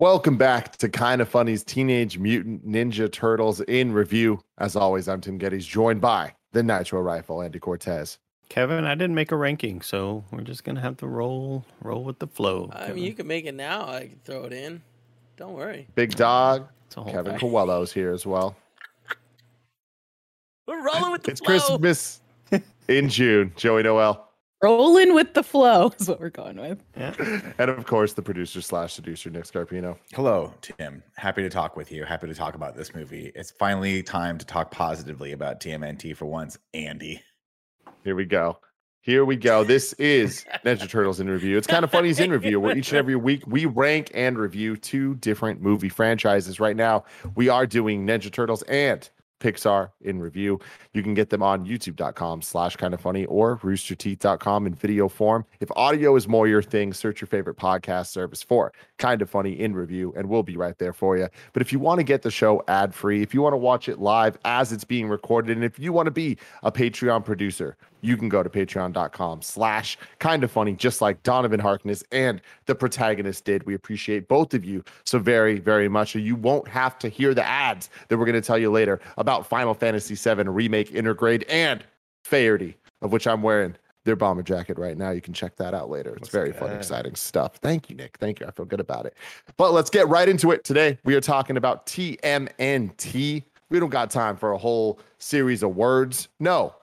Welcome back to Kind of Funny's Teenage Mutant Ninja Turtles in review. As always, I'm Tim Gettys, joined by the Nitro Rifle, Andy Cortez. Kevin, I didn't make a ranking, so we're just gonna have to roll roll with the flow. I Kevin. mean, you can make it now. I can throw it in. Don't worry. Big Dog, It's a whole Kevin thing. Coello's here as well. We're rolling with the It's flow. Christmas in June. Joey Noelle. Rolling with the flow is what we're going with. Yeah. And of course, the producer slash seducer, Nick Scarpino. Hello, Tim. Happy to talk with you. Happy to talk about this movie. It's finally time to talk positively about TMNT for once, Andy. Here we go. Here we go. This is Ninja Turtles in Review. It's kind of funny as in review, where each and every week we rank and review two different movie franchises. Right now, we are doing Ninja Turtles and Pixar in review. You can get them on youtube.com slash kind of funny or roosterteeth.com in video form. If audio is more your thing, search your favorite podcast service for kind of funny in review, and we'll be right there for you. But if you want to get the show ad free, if you want to watch it live as it's being recorded, and if you want to be a Patreon producer, you can go to patreon.com slash kind of funny, just like Donovan Harkness and the protagonist did. We appreciate both of you so very, very much. So you won't have to hear the ads that we're going to tell you later about Final Fantasy VII Remake Intergrade and Fairty, of which I'm wearing their bomber jacket right now. You can check that out later. It's Looks very fun, exciting stuff. Thank you, Nick. Thank you. I feel good about it. But let's get right into it. Today, we are talking about TMNT. We don't got time for a whole series of words. No,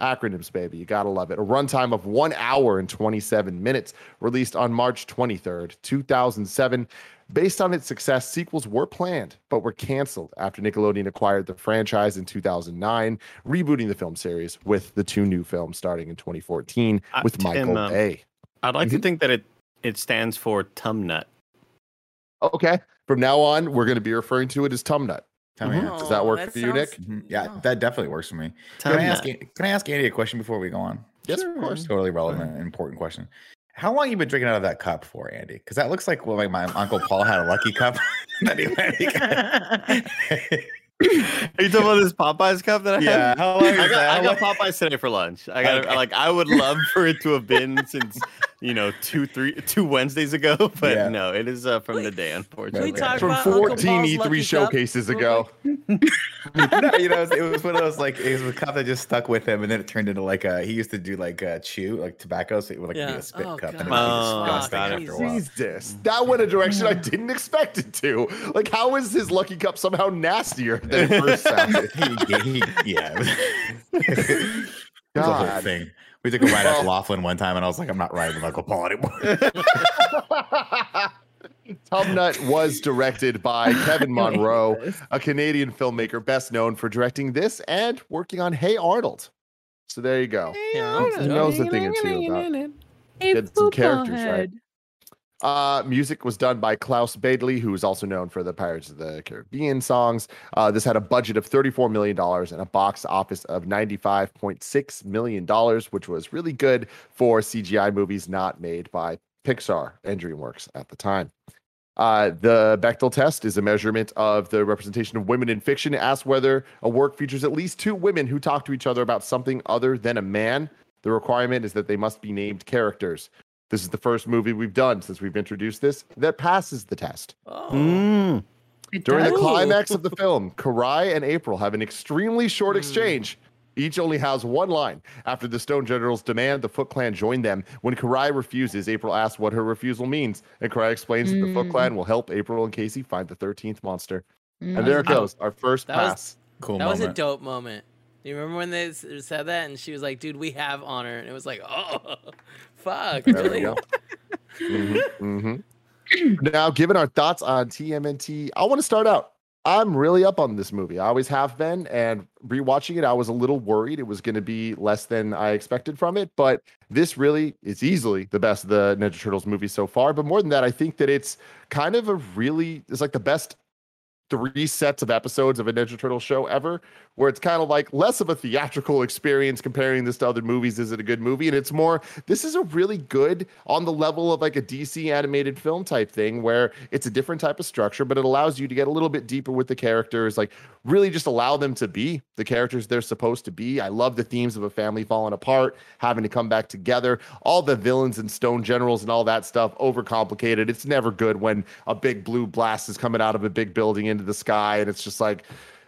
acronyms, baby. You gotta love it. A runtime of one hour and 27 minutes, released on March 23rd, 2007. Based on its success, sequels were planned, but were canceled after Nickelodeon acquired the franchise in 2009, rebooting the film series with the two new films starting in 2014 Uh, with Tim, Michael um, Bay. I'd like to Mhm. think that it it stands for Tumnut. Okay. From now on, we're going to be referring to it as Tumnut. Tell me. Does that work for you, Nick? Mhm. Yeah, Oh. that definitely works for me. Can I, ask, Tumnut. can I ask Andy a question before we go on? Yes, of course. Totally relevant and important question. How long you been drinking out of that cup for, Andy? Because that looks like well, like my uncle Paul had a lucky cup. that he- Are you talking about this Popeyes cup that I had. yeah. had? How long is I got, that? I got Popeyes today for lunch. I got Okay. like I would love for it to have been since you know two three two Wednesdays ago, but Yeah. no, it is uh, from Wait, the day. Can we Unfortunately, From about 14 E3 lucky cup showcases ago. no, you know, it was, it was one of those like it was a cup that just stuck with him, and then it turned into like a he used to do like a chew like tobacco, so it would like be a spit Oh, cup, and it God. would be Oh, after a while. Jesus, that went a direction I didn't expect it to. Like, how is his lucky cup somehow nastier than it first sounded? He- he- yeah, it was, a whole God. thing. We took a ride Well- at Laughlin one time, and I was like, I'm not riding with Uncle Paul anymore. Tom Nut was directed by Kevin Munroe, a Canadian filmmaker best known for directing this and working on Hey Arnold. So there you go. Yeah, He knows a thing or two about Hey, Get some characters, right? Uh, music was done by Klaus Badelt, who is also known for the Pirates of the Caribbean songs. Uh, this had a budget of $34 million and a box office of $95.6 million, which was really good for CGI movies not made by Pixar and DreamWorks at the time. Uh, the Bechdel test is a measurement of the representation of women in fiction. It asks whether a work features at least two women who talk to each other about something other than a man. The requirement is that they must be named characters. This is the first movie we've done since we've introduced this that passes the test. Oh. Mm. During the does. Ooh. climax of the film, Karai and April have an extremely short Mm. exchange. Each only has one line. After the Stone Generals demand the Foot Clan join them, when Karai refuses, April asks what her refusal means, and Karai explains that the Foot Mm. Clan will help April and Casey find the 13th monster. Mm. And there it goes, our first that was- pass. cool That was a dope moment. You remember when they said that and she was like, "Dude, we have honor," and it was like, "Oh, fuck!" There we Really? go. Mhm, mhm. Now, given our thoughts on TMNT, I want to start out. I'm really up on this movie. I always have been, and rewatching it, I was a little worried it was going to be less than I expected from it. But this really is easily the best of the Ninja Turtles movie so far. But more than that, I think that it's kind of a really it's like the best three sets of episodes of a Ninja Turtle show ever, where it's kind of like less of a theatrical experience comparing this to other movies. Is it a good movie? And it's more, this is a really good on the level of like a DC animated film type thing where it's a different type of structure, but it allows you to get a little bit deeper with the characters, like really just allow them to be the characters they're supposed to be. I love the themes of a family falling apart, having to come back together, all the villains and stone generals and all that stuff, overcomplicated. It's never good when a big blue blast is coming out of a big building into the sky and it's just like,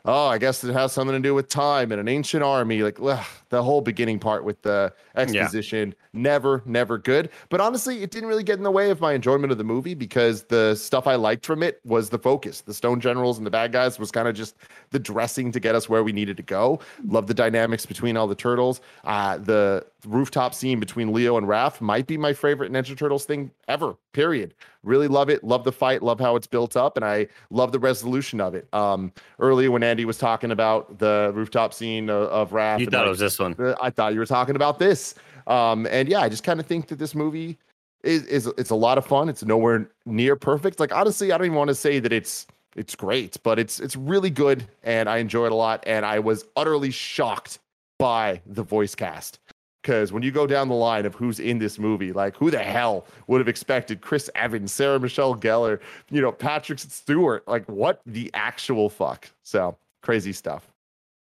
oh, I guess it has something to do with time and an ancient army. Like ugh, the whole beginning part with the exposition, never, never good. But honestly, it didn't really get in the way of my enjoyment of the movie because the stuff I liked from it was the focus. The Stone Generals and the bad guys was kind of just the dressing to get us where we needed to go. Love the dynamics between all the turtles. Uh, the rooftop scene between Leo and Raph might be my favorite Ninja Turtles thing ever. Period. Really love it. Love the fight. Love how it's built up, and I love the resolution of it. Um, earlier when Andy was talking about the rooftop scene of, of Raph, You thought it was this one. I thought you were talking about this. Um, and yeah, I just kind of think that this movie is, is it's a lot of fun. It's nowhere near perfect. Like honestly, I don't even want to say that it's it's great, but it's it's really good and I enjoy it a lot. And I was utterly shocked by the voice cast. Because when you go down the line of who's in this movie, like who the hell would have expected Chris Evans, Sarah Michelle Gellar, you know, Patrick Stewart? Like what the actual fuck? So crazy stuff.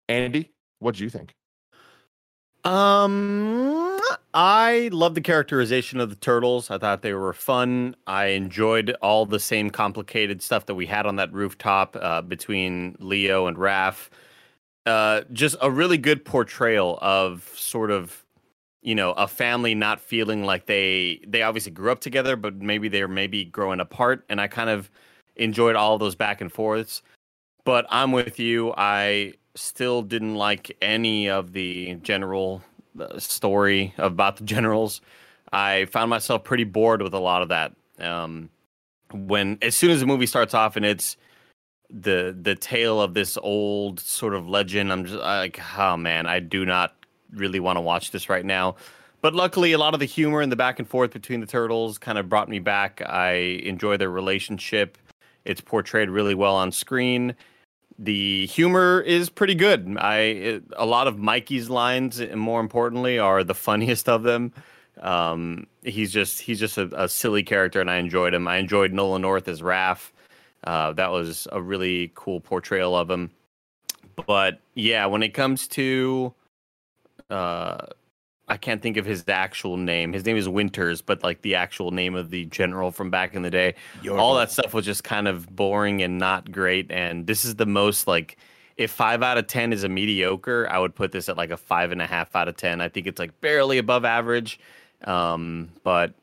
Andy, what do you think? Um, I love the characterization of the turtles. I thought they were fun. I enjoyed all the same complicated stuff that we had on that rooftop uh, between Leo and Raph. Uh, just a really good portrayal of sort of, you know, a family not feeling like they they obviously grew up together, but maybe they're maybe growing apart. And I kind of enjoyed all those back and forths. But I'm with you. I still didn't like any of the general uh, story about the generals. I found myself pretty bored with a lot of that. Um, when as soon as the movie starts off and it's the the tale of this old sort of legend, I'm just like, oh man, I do not really want to watch this right now. But luckily, a lot of the humor and the back and forth between the turtles kind of brought me back. I enjoy their relationship. It's portrayed really well on screen the humor is pretty good. I it, a lot of Mikey's lines, and more importantly, are the funniest of them. Um, he's just he's just a, a silly character, and I enjoyed him. I enjoyed Nolan North as Raph. Uh, that was a really cool portrayal of him. But yeah, when it comes to, uh, I can't think of his actual name. His name is Winters, but like the actual name of the general from back in the day all that stuff was just kind of boring and not great. And this is the most like, if five out of ten is a mediocre, I would put this at like a five and a half out of ten. I think it's like barely above average. Um, but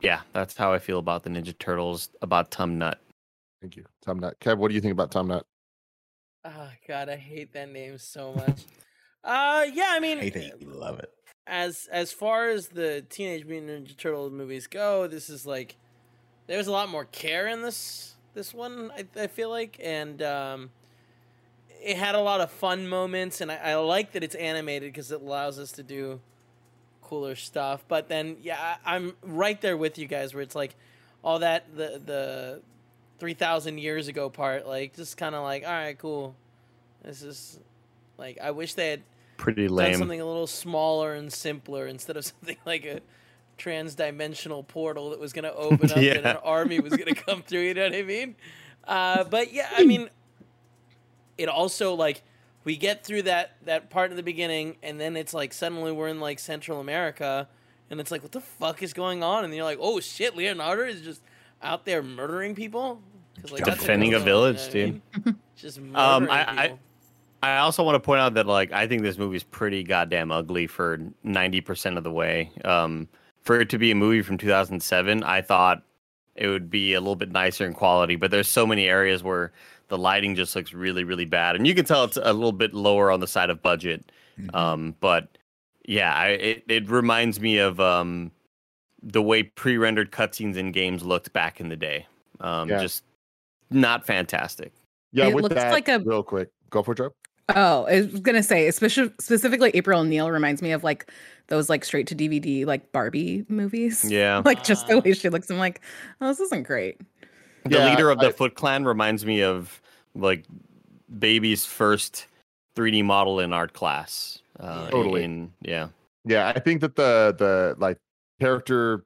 yeah, that's how I feel about the Ninja Turtles. About Tom Nut. Thank you, Tom Nut. Kev, what do you think about Tom Nut? Oh god, I hate that name so much. uh yeah, I mean hate it. Love it. As as far as the Teenage Mutant Ninja Turtle movies go, this is like there's a lot more care in this this one. I, I feel like, and um, it had a lot of fun moments, and I, I like that it's animated because it allows us to do cooler stuff. But then, yeah, I, I'm right there with you guys, where it's like all that the the three thousand years ago part, like just kind of like, all right, cool. This is like I wish they had Pretty done lame. something a little smaller and simpler instead of something like a trans-dimensional portal that was going to open up and Yeah. an army was going to come through. You know what I mean? Uh, but yeah, I mean, it also like we get through that that part in the beginning, and then it's like suddenly we're in like Central America, and it's like what the fuck is going on? And you're like, oh shit, Leonardo is just out there murdering people. 'Cause, like, Defending goes a on, village, you know what I mean? Just murdering Um, I- I- people. I also want to point out that like I think this movie is pretty goddamn ugly for ninety percent of the way. Um, for it to be a movie from two thousand seven, I thought it would be a little bit nicer in quality, but there's so many areas where the lighting just looks really, really bad, and you can tell it's a little bit lower on the side of budget. Um, but yeah, I, it it reminds me of um the way pre-rendered cutscenes in games looked back in the day. Um, Yeah. just not fantastic. Yeah, It with looks that, like a- real quick, go for it, Joe. Oh, I was gonna say, especially specifically April O'Neil reminds me of like those like straight to DVD like Barbie movies. Yeah. like just the way she looks. I'm like, oh, this isn't great. The Yeah, leader of the I- Foot Clan reminds me of like baby's first 3D model in art class. Uh, Totally. In, yeah. Yeah, I think that the the like character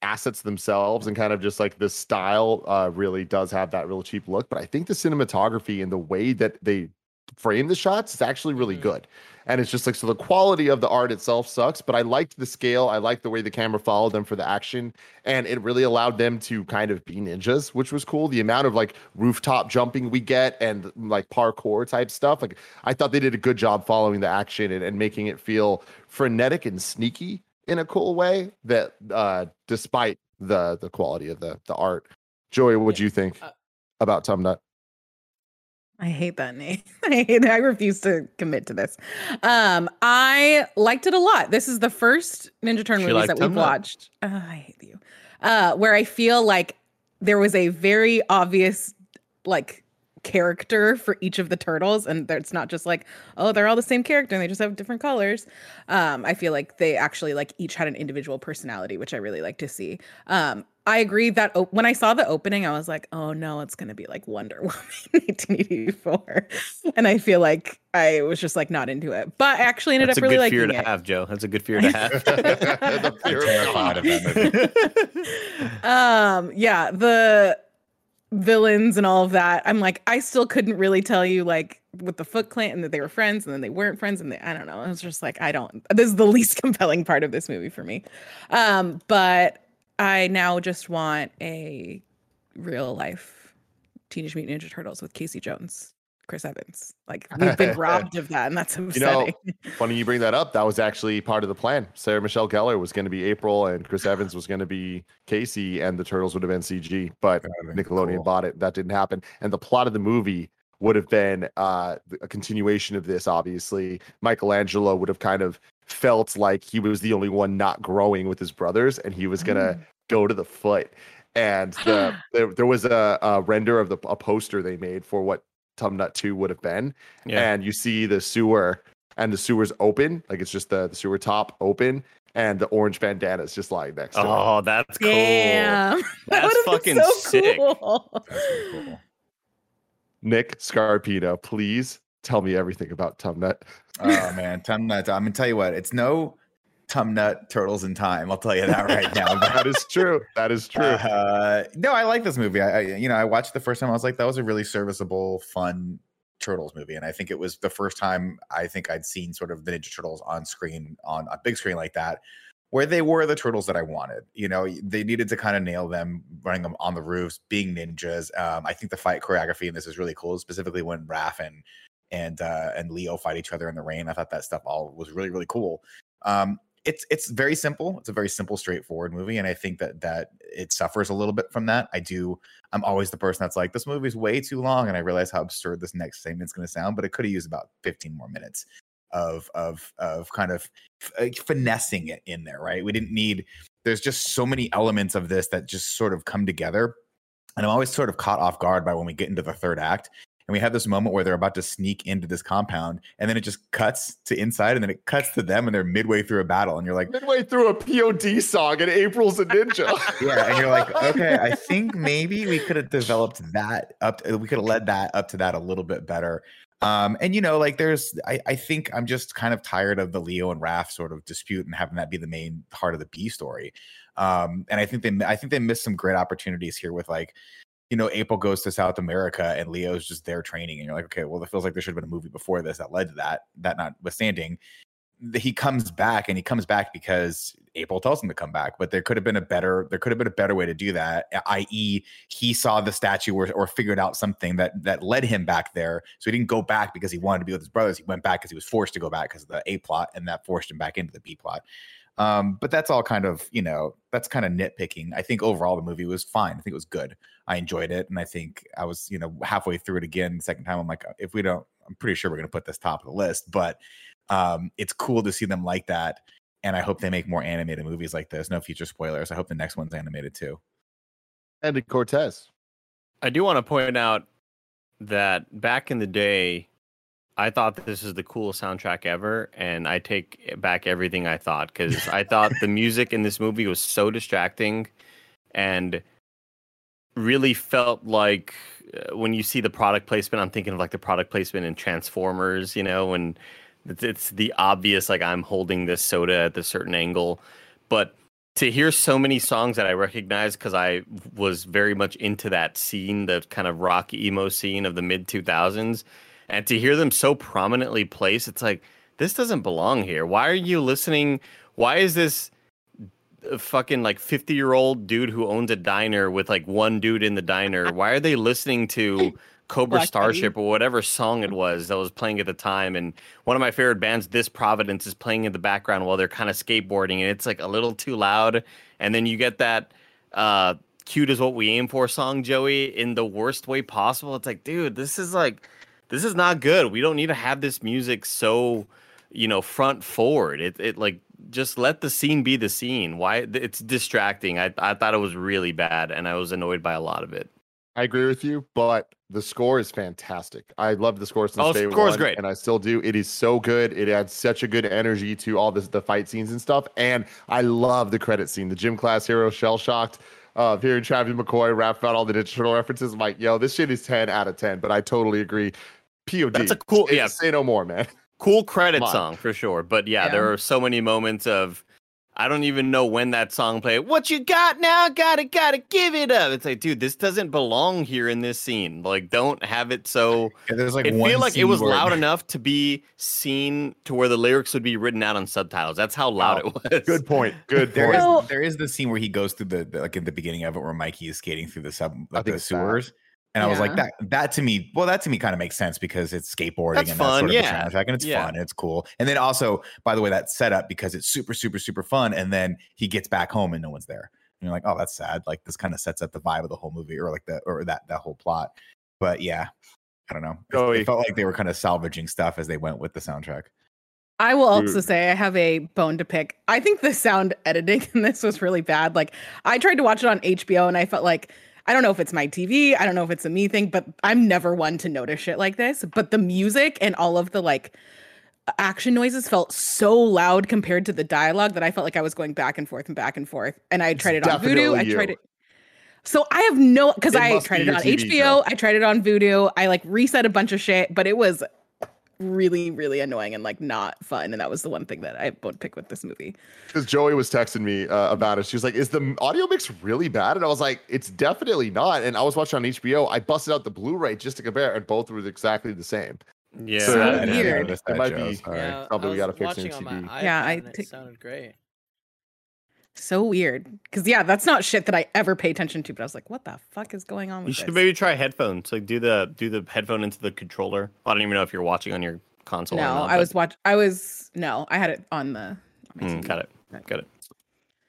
assets themselves and kind of just like the style uh really does have that real cheap look, but I think the cinematography and the way that they frame the shots is actually really Mhm. good. And it's just like so the quality of the art itself sucks, but I liked the scale, I liked the way the camera followed them for the action, and it really allowed them to kind of be ninjas, which was cool. The amount of like rooftop jumping we get and like parkour type stuff, like I thought they did a good job following the action and, and making it feel frenetic and sneaky in a cool way that uh despite the the quality of the the art joey what do Yeah, you think uh, about tum nut I hate that name. I hate I refuse to commit to this. Um, I liked it a lot. This is the first Ninja Turtle She movies that we've watched. Uh, I hate you. Uh, where I feel like there was a very obvious like character for each of the turtles, and it's not just like, oh, they're all the same character and they just have different colors. Um, I feel like they actually like each had an individual personality, which I really like to see. Um, I agree that o- when I saw the opening, I was like, oh no, it's gonna be like Wonder Woman 1984. And I feel like I was just like not into it. But I actually ended That's a up really good fear liking to it. have, Joe. That's a good fear to have. The I'm terrified of that movie. um yeah the villains and all of that i'm like i still couldn't really tell you like with the foot clan and that they were friends and then they weren't friends and they, i don't know. It was just like i don't this is the least compelling part of this movie for me. Um but i now just want a real life teenage mutant ninja turtles with casey jones chris evans. Like we've been robbed of that and that's you know funny you bring that up. That was actually part of the plan. Sarah michelle gellar was going to be april and chris evans was going to be casey and the turtles would have been cg but been nickelodeon cool. bought it. That didn't happen. And the plot of the movie would have been uh a continuation of this obviously. Michelangelo would have kind of felt like he was the only one not growing with his brothers and he was gonna go to the foot. And the, there, there was a, a render of the a poster they made for what tum nut 2 would have been yeah. and you see the sewer and the sewer's open like it's just the, the sewer top open and the orange bandana is just lying next to it Oh, that's cool. Damn. that That's would've been fucking so sick. cool. That's really cool. nick scarpino please tell me everything about tum nut Oh man, Tum Nut. I'm gonna tell you what, it's no Tum Nut Turtles in Time. I'll tell you that right now. That is true that is true uh, no, I like this movie. I, I, you know, I watched the first time. I was like, that was a really serviceable, fun Turtles movie, and I think it was the first time I think I'd seen sort of the Ninja Turtles on screen on a big screen like that, where they were the turtles that I wanted. You know, they needed to kind of nail them, running them on the roofs, being ninjas. Um, I think the fight choreography in this is really cool, specifically when Raph and and uh, and Leo fight each other in the rain. I thought that stuff all was really really cool. Um, it's it's very simple. It's a very simple, straightforward movie, and I think that that it suffers a little bit from that. I do. I'm always the person that's like, this movie's way too long, and I realize how absurd this next segment's going to sound, but it could have used about 15 more minutes of of of kind of uh, finessing it in there. Right? We didn't need. There's just so many elements of this that just sort of come together, and I'm always sort of caught off guard by when we get into the third act and we have this moment where they're about to sneak into this compound and then it just cuts to inside and then it cuts to them and they're midway through a battle and you're like midway through a pod song and april's a ninja. Yeah and you're like okay i think maybe we could have developed that up to, we could have led that up to that a little bit better. Um and you know like there's I, I think i'm just kind of tired of the leo and raph sort of dispute and having that be the main part of the b story. Um and i think they i think they missed some great opportunities here with like you know, April goes to South America and Leo's just there training, and you're like, okay, well, it feels like there should have been a movie before this that led to that. That notwithstanding, he comes back and he comes back because April tells him to come back. But there could have been a better, there could have been a better way to do that. I.e., he saw the statue or, or figured out something that that led him back there. So he didn't go back because he wanted to be with his brothers. He went back because he was forced to go back because of the A plot, and that forced him back into the B plot. Um, but that's all kind of, you know, that's kind of nitpicking. I think overall the movie was fine. I think it was good. I enjoyed it. And I think I was, you know, halfway through it again, the second time. I'm like, if we don't, I'm pretty sure we're going to put this top of the list. But um, it's cool to see them like that. And I hope they make more animated movies like this. No future spoilers. I hope the next one's animated too. Andy Cortez. I do want to point out that back in the day, I thought this is the coolest soundtrack ever, and I take back everything I thought because I thought the music in this movie was so distracting, and really felt like uh, when you see the product placement, I'm thinking of like the product placement in Transformers, you know, and it's, it's the obvious like I'm holding this soda at the certain angle, but to hear so many songs that I recognize because I was very much into that scene, the kind of rock emo scene of the mid 2000s, and to hear them so prominently placed, it's like this doesn't belong here. Why are you listening? Why is this fucking like 50 year old dude who owns a diner with like one dude in the diner? Why are they listening to Cobra Black Starship Betty. or whatever song it was that was playing at the time? And one of my favorite bands, This Providence, is playing in the background while they're kind of skateboarding, and it's like a little too loud. And then you get that uh cute is what we aim for song, Joey, in the worst way possible. It's like, dude, this is like this is not good. We don't need to have this music so, you know, front forward. It it like just let the scene be the scene. Why it's distracting. I I thought it was really bad and I was annoyed by a lot of it. I agree with you, but the score is fantastic. I love the score since Oh, day score's one, great. and I still do. It is so good. It adds such a good energy to all this, the fight scenes and stuff. And I love the credit scene. The gym class hero, shell shocked. Uh, hearing Travis McCoy rap about all the digital references, I'm like, yo, this shit is 10 out of 10. But I totally agree. POD. That's a cool- say, yeah. Say no more, man. Cool credit Come on. song for sure. But yeah, Yeah. there are so many moments of I don't even know when that song played. What you got now? Gotta gotta give it up. It's like, dude, this doesn't belong here in this scene. Like, don't have it so Yeah, there's like it one feel like it was where- loud enough to be seen to where the lyrics would be written out on subtitles. That's how loud Wow. it was. Good point. Good There point. is, there is the scene where he goes through the, the- like in the beginning of it where Mikey is skating through the sub like the sewers. bad. Sewers. And I was like, that that to me, well, that to me kind of makes sense because it's skateboarding That's and fun, that's sort yeah. of the soundtrack, and it's Yeah. fun, and it's cool. And then also, by the way, that setup because it's super, super, super fun. And then he gets back home and no one's there. And you're like, oh, that's sad. Like this kind of sets up the vibe of the whole movie, or like the or that that whole plot. But yeah, I don't know. It- Joey. It felt like they were kind of salvaging stuff as they went with the soundtrack. I will also say I have a bone to pick. I think the sound editing in this was really bad. Like I tried to watch it on HBO and I felt like I don't know if it's my TV, I don't know if it's a me thing, but I'm never one to notice shit like this. But the music and all of the like action noises felt so loud compared to the dialogue that I felt like I was going back and forth and back and forth. And I tried it on Vudu. I tried it. So I have no because I tried it on TV HBO. show. I tried it on Vudu. I like reset a bunch of shit, but it was really, really annoying and like not fun. And that was the one thing that I won't pick with this movie. because Joey was texting me uh, about it. She was like, "Is the audio mix really bad?" And I was like, "It's definitely not." And I was watching on HBO. I busted out the Blu-ray just to compare, and both were exactly the same. Yeah. So I that- didn't weird. It might Joe, be- Yeah, Probably we gotta was fix the on MCD. my Yeah, iPad I and it sounded great. So weird. Because yeah, that's not shit that I ever pay attention to. But I was like, what the fuck is going on with You should this? maybe try headphones. Like do the do the headphone into the controller. I don't even know if you're watching on your console. or no, not, I but- was watch. I was no, I had it on the. On Mm, got it. Got it.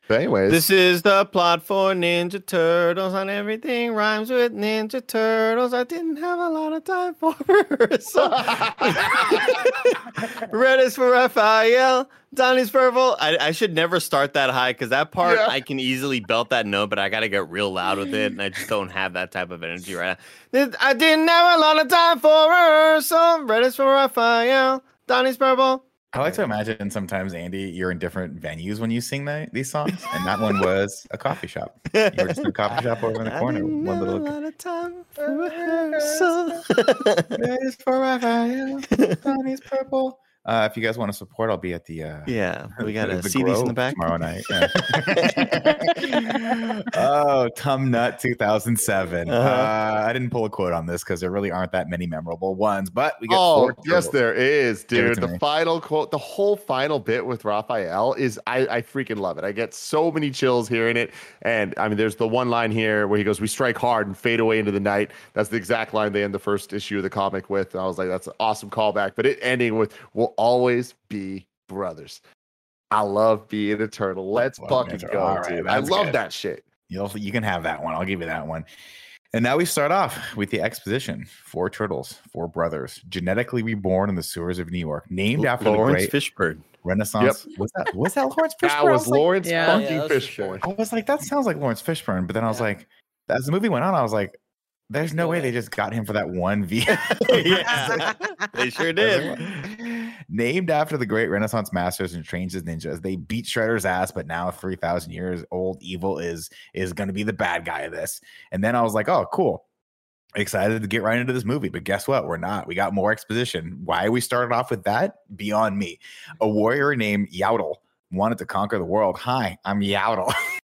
But anyways, This is the plot for Ninja Turtles, and everything rhymes with Ninja Turtles. I didn't have a lot of time for so Red is for Raphael, Donnie's purple. I, I should never start that high because that part Yeah. I can easily belt that note, but I gotta get real loud with it, and I just don't have that type of energy right now. I didn't have a lot of time for her, so Red is for Raphael, Donnie's purple. I like to imagine sometimes, Andy, you're in different venues when you sing the, these songs, and that one was a coffee shop. You were just in a coffee shop over in the corner. One little. lot of time for rehearsal. Red is for Raphael, Donnie's purple. Uh, if you guys want to support, I'll be at the. Uh, yeah, we got a the CDs in the back. tomorrow night. yeah. oh, Tum Nut 2007. uh Uh-huh. I didn't pull a quote on this because there really aren't that many memorable ones, but we get Oh yes, there is, dude. The me. final quote, the whole final bit with Raphael is I, I freaking love it. I get so many chills hearing it. And I mean, there's the one line here where he goes, "We strike hard and fade away into the night." That's the exact line they end the first issue of the comic with. And I was like, that's an awesome callback. But it ending with, "We'll always be brothers." I love being a turtle. Let's Love fucking go, turtle. All right, dude. I love good. that shit. You'll, you can have that one. I'll give you that one. And now we start off with the exposition. Four turtles, four brothers, genetically reborn in the sewers of New York, named after Laurence the great Fishburne. Renaissance. Was that was that Laurence Fishburne? That I was like- Laurence Yeah. fucking Yeah, that was for Fishburne. sure. I was like, that sounds like Laurence Fishburne. But then I was Yeah. like, as the movie went on, I was like, there's no way they just got him for that one V. yeah, they sure did. Named after the great Renaissance masters and trained as ninjas, they beat Shredder's ass, but now 3,000 years old evil is is going to be the bad guy of this. And then I was like, oh, cool. excited to get right into this movie. But guess what? We're not. We got more exposition. Why we started off with that? Beyond me. A warrior named Yaddle wanted to conquer the world. Hi, I'm Yaddle.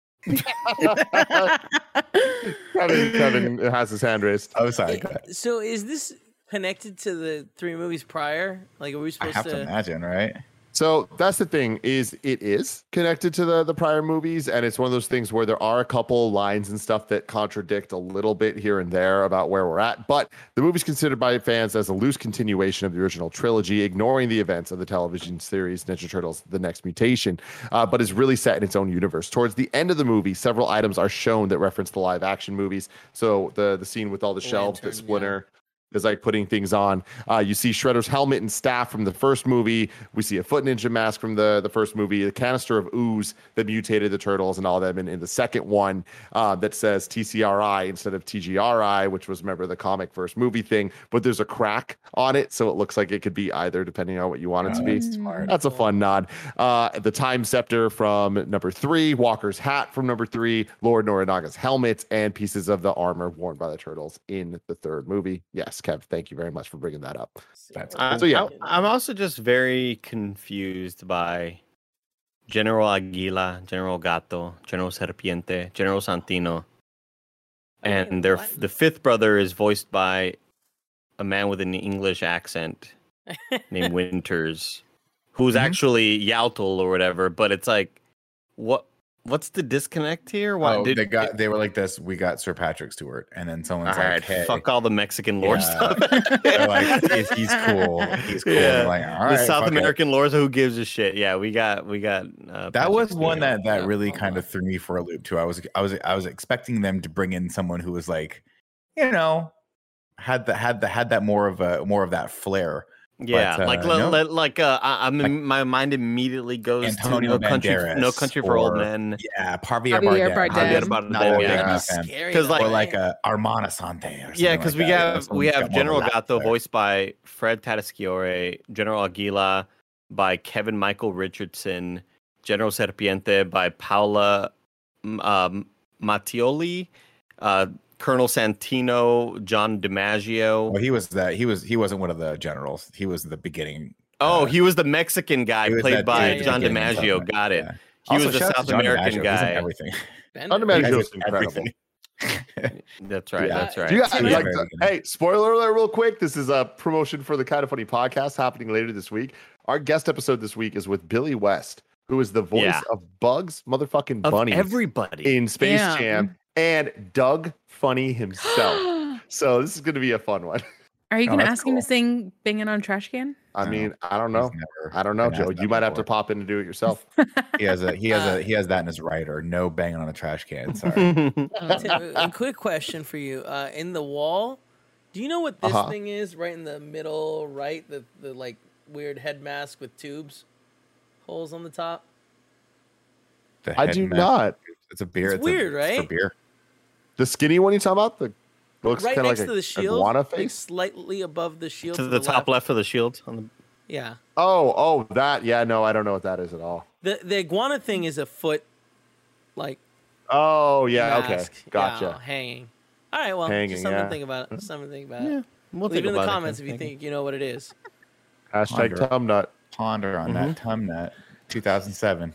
Kevin, Kevin has his hand raised. oh, sorry. So is this connected to the three movies prior? Like, are we I supposed have to to? imagine, right? So that's the thing is it is connected to the the prior movies, and it's one of those things where there are a couple lines and stuff that contradict a little bit here and there about where we're at. But the movie's considered by fans as a loose continuation of the original trilogy, ignoring the events of the television series Ninja Turtles: The Next Mutation, uh, but is really set in its own universe. Towards the end of the movie, several items are shown that reference the live action movies. So the the scene with all the shelves that Splinter yeah. Is like putting things on. Uh, you see Shredder's helmet and staff from the first movie. We see a foot ninja mask from the, the first movie, a canister of ooze that mutated the turtles and all them in, in the second one uh, that says TCRI instead of TGRI, which was, remember, the comic first movie thing. But there's a crack on it, so it looks like it could be either, depending on what you want it to be. that's. That's a fun nod. Uh, the time scepter from number three, Walker's hat from number three, Lord Norinaga's helmet, and pieces of the armor worn by the turtles in the third movie. Yes, Kev, thank you very much for bringing that up. That's I, So, yeah. I, am also just very confused by General Aguila, General Gato, General Serpiente, General Santino, and their What? the fifth brother is voiced by a man with an English accent named Winters, who's Mhm. actually Yautel or whatever. But it's like, what? What's the disconnect here? Why oh, did they got they were like this. We got Sir Patrick Stewart, and then someone's all like, right, "Hey, fuck all the Mexican lore Yeah. stuff. Like, he's, he's cool. He's cool. Yeah. Like, all the South fuck it." American lore, so who gives a shit? Yeah, we got, we got. Uh, That Patrick was one that that Yeah. really kind of threw me for a loop too. I was I was I was expecting them to bring in someone who was like, you know, had the had the had that more of a more of that flair. Yeah, But, like uh, li- no. li- like uh, I, I'm Like- my mind immediately goes Antonio to no country, no country for old men. Yeah, Javier Javier Bardem. Bardem. Javier Bardem, Not a big yeah. enough fan. Scary, 'Cause, though, like- Or like man. a Armand Assante. Yeah, because like we that, you have someone we have more of a General laugh Gato there. voiced by Fred Tatasciore, General Aguila by Kevin Michael Richardson, General Serpiente by Paula um, Mattioli, uh, Colonel Santino, John DiMaggio. Well, he was that. He was. He wasn't one of the generals. He was the beginning. oh, uh, he was the Mexican guy played by dude at the John beginning DiMaggio. something. Got it. Yeah. He Also, was the shout out to South American DiMaggio. Guy. Everything. John DiMaggio is incredible. everything. That's right. Yeah. That's right. Guys, Tim, like, to- hey, spoiler alert, real quick. This is a promotion for the Kind of Funny podcast happening later this week. Our guest episode this week is with Billy West, who is the voice Yeah. of Bugs motherfucking of Bunny everybody. in Space Damn. Jam and Doug Funnie himself. So this is going to be a fun one. Are you Oh, gonna that's ask him to sing "Banging on a Trash Can"? I mean, I don't know. never I don't know, Joe. You that might have to pop in and do it yourself. He has a he has Uh, a he has that in his writer. No banging on a trash can. Sorry. Tim, a quick question for you. Uh, in the wall, do you know what this Uh-huh. thing is? Right in the middle, right? The the like weird head mask with tubes, holes on the top. The I do mask- not. It's a beer. It's a- weird, it's For right? beer. The skinny one you talking about? The looks right kind of next like to a the shield, iguana like face. slightly above the shield to the top left of the shield. On the, Yeah, Oh, oh, that. Yeah, no, I don't know what that is at all. the the iguana thing is a foot, like Oh, yeah, okay, gotcha. Yeah, hanging. All right, well, Hanging, just something yeah. to think about. Just something to think about. yeah, we'll Leave think it in the comments if you Thank think you know what it is. Hashtag Tumnut. Ponder on Mm-hmm. that Tumnut 2007.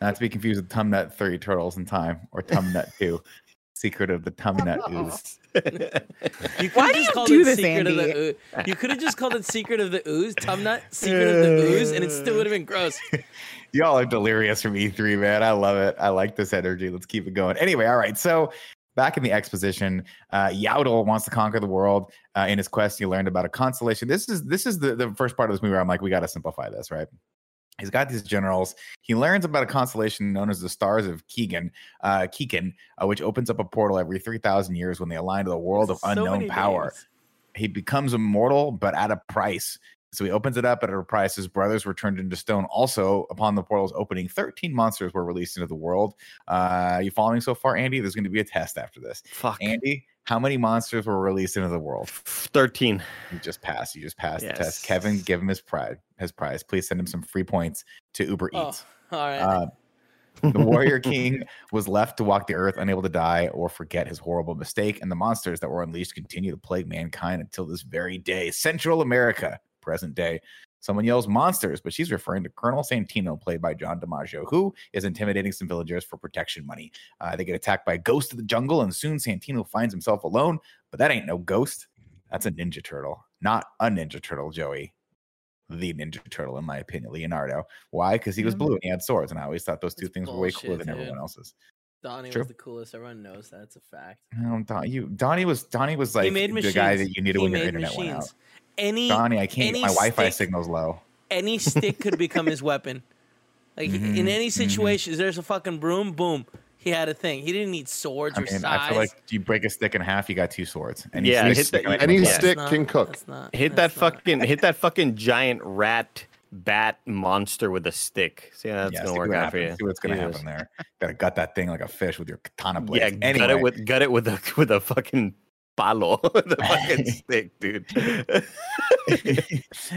Not to be confused with Tumnut 3 Turtles in Time or Tumnut 2. Secret of the Tumnut Ooze. You Why could've do just you called do it this, Secret of the Andy? Ooze. You could have just called it Secret of the Ooze, Tumnut, Secret of the Ooze, and it still would have been gross. Y'all are delirious from E3, man. I love it. I like this energy. Let's keep it going. Anyway, all right. So back in the exposition, uh, Yaddle wants to conquer the world. Uh, in his quest, he learned about a constellation. This is this is the, the first part of this movie where I'm like, we got to simplify this, right? He's got these generals. He learns about a constellation known as the Stars of Keegan, uh, Keegan, uh, which opens up a portal every 3,000 years when they align to the world of So unknown power names. he becomes immortal, but at a price. So he opens it up at a price. His brothers were turned into stone. Also, upon the portal's opening, 13 monsters were released into the world. Uh, you following so far, Andy? There's going to be a test after this. Fuck. Andy, how many monsters were released into the world? Thirteen. You just passed. You just passed the test. Kevin, give him his pride, his prize. Please send him some free points to Uber Oh, Eats. all right. Uh, The Warrior King was left to walk the earth, unable to die or forget his horrible mistake, and the monsters that were unleashed continue to plague mankind until this very day. Central America, present day. Someone yells monsters, but she's referring to Colonel Santino, played by John DiMaggio, who is intimidating some villagers for protection money. Uh, they get attacked by a ghost of the jungle, and soon Santino finds himself alone. But that ain't no ghost. That's a Ninja Turtle, not a Ninja Turtle, Joey. The Ninja Turtle, in my opinion, Leonardo. Why? Because he was Mhm. blue and he had swords, and I always thought those two That's things were way cooler bullshit, than everyone else's. Donnie True. was the coolest. Everyone knows that. It's a fact. No, Don, you Donnie was Donnie was like the guy that you needed he when your internet went out. Machines. Any Donnie, I can't. any My Wi-Fi stick- signal's low. any stick could become his weapon. Like Mhm, in any mhm. situation, there's a fucking broom. Boom. He had a thing. He didn't need swords I or size. I feel like you break a stick in half, you got two swords. Any Yeah, stick- hit stick the- in any stick not- can cook. That's not, Hit that not- fucking hit that fucking giant rat bat monster with a stick. See how that's Yeah, gonna see work what out for you. See what's gonna Jesus. happen there. Gotta gut that thing like a fish with your katana blade. Yeah, anyway, gut it with gut it with a with a fucking palo, the fucking stick, dude.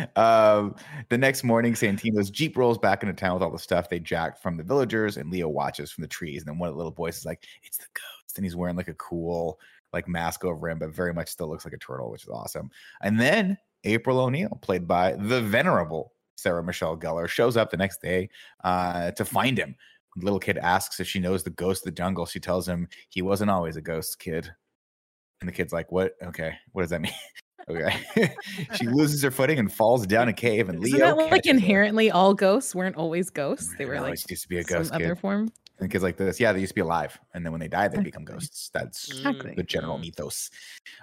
um, the next morning, Santino's Jeep rolls back into town with all the stuff they jacked from the villagers, and Leo watches from the trees. And then one of the little boys is like, It's the ghost. And he's wearing like a cool like mask over him, but very much still looks like a turtle, which is awesome. And then April O'Neil, played by the venerable Sarah Michelle Gellar, shows up the next day uh, to find him. The little kid asks if she knows the ghost of the jungle. She tells him he wasn't always a ghost kid. And the kid's like, What? Okay. What does that mean? Okay. she loses her footing and falls down a cave, and Isn't Leo that like catches her. inherently all ghosts weren't always ghosts? They were No, like it used to be a some ghost other form. And kids like this, yeah, they used to be alive, and then when they die, they become ghosts. That's Exactly. the general Mm. mythos.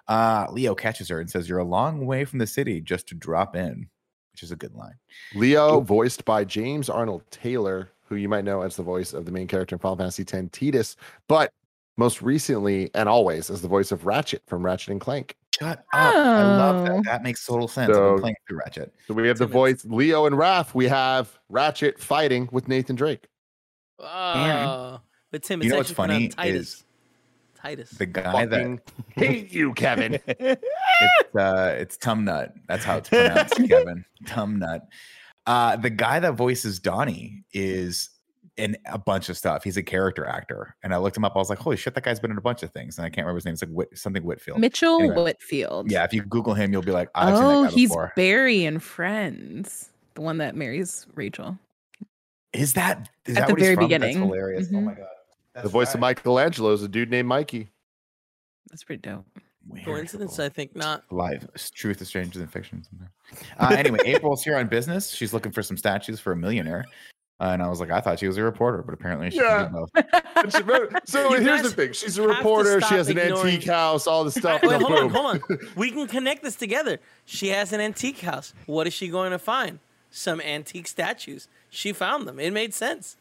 Uh, Leo catches her and says, "You're a long way from the city just to drop in," which is a good line. Leo, voiced by James Arnold Taylor, who you might know as the voice of the main character in Final Fantasy X, Titus, but most recently and always as the voice of Ratchet from Ratchet and Clank. Shut up! I love Oh. that. That makes total sense. I've So- been playing through Ratchet. So we have the Timmons. voice Leo and Raph. We have Ratchet fighting with Nathan Drake. Oh, but Tim, You it's know what's funny Titus. is Titus. The guy that hate you, Kevin. it's uh it's Tum Nut. That's how it's pronounced, Kevin. Tumnut. Uh the guy that voices Donnie is in a bunch of stuff. He's a character actor. And I looked him up. I was like, holy shit, that guy's been in a bunch of things. And I can't remember his name. It's like Whit, something Whitfield. Mitchell Anyway. Whitfield. Yeah, if you Google him, you'll be like, I've seen oh, that he's before. Barry in Friends, the one that marries Rachel. Is that is At that the what very beginning. That's hilarious. Oh Mhm. my god. the That's voice of. Michelangelo is a dude named Mikey. That's pretty dope. Weird. Coincidence? I think not. live truth is stranger than fiction uh, anyway april's here on business she's looking for some statues for a millionaire and i was like i thought she was a reporter but apparently she Yeah. can do both so You here's the thing: she's a reporter. She has an ignoring- antique house, all the stuff. Wait, hold on, hold on. We can connect this together. She has an antique house. What is she going to find? Some antique statues. She found them. It made sense.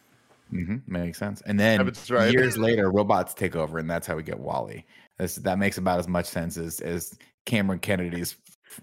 Mm-hmm, makes sense and then right. years later robots take over and that's how we get WALL-E this, that makes about as much sense as as cameron kennedy's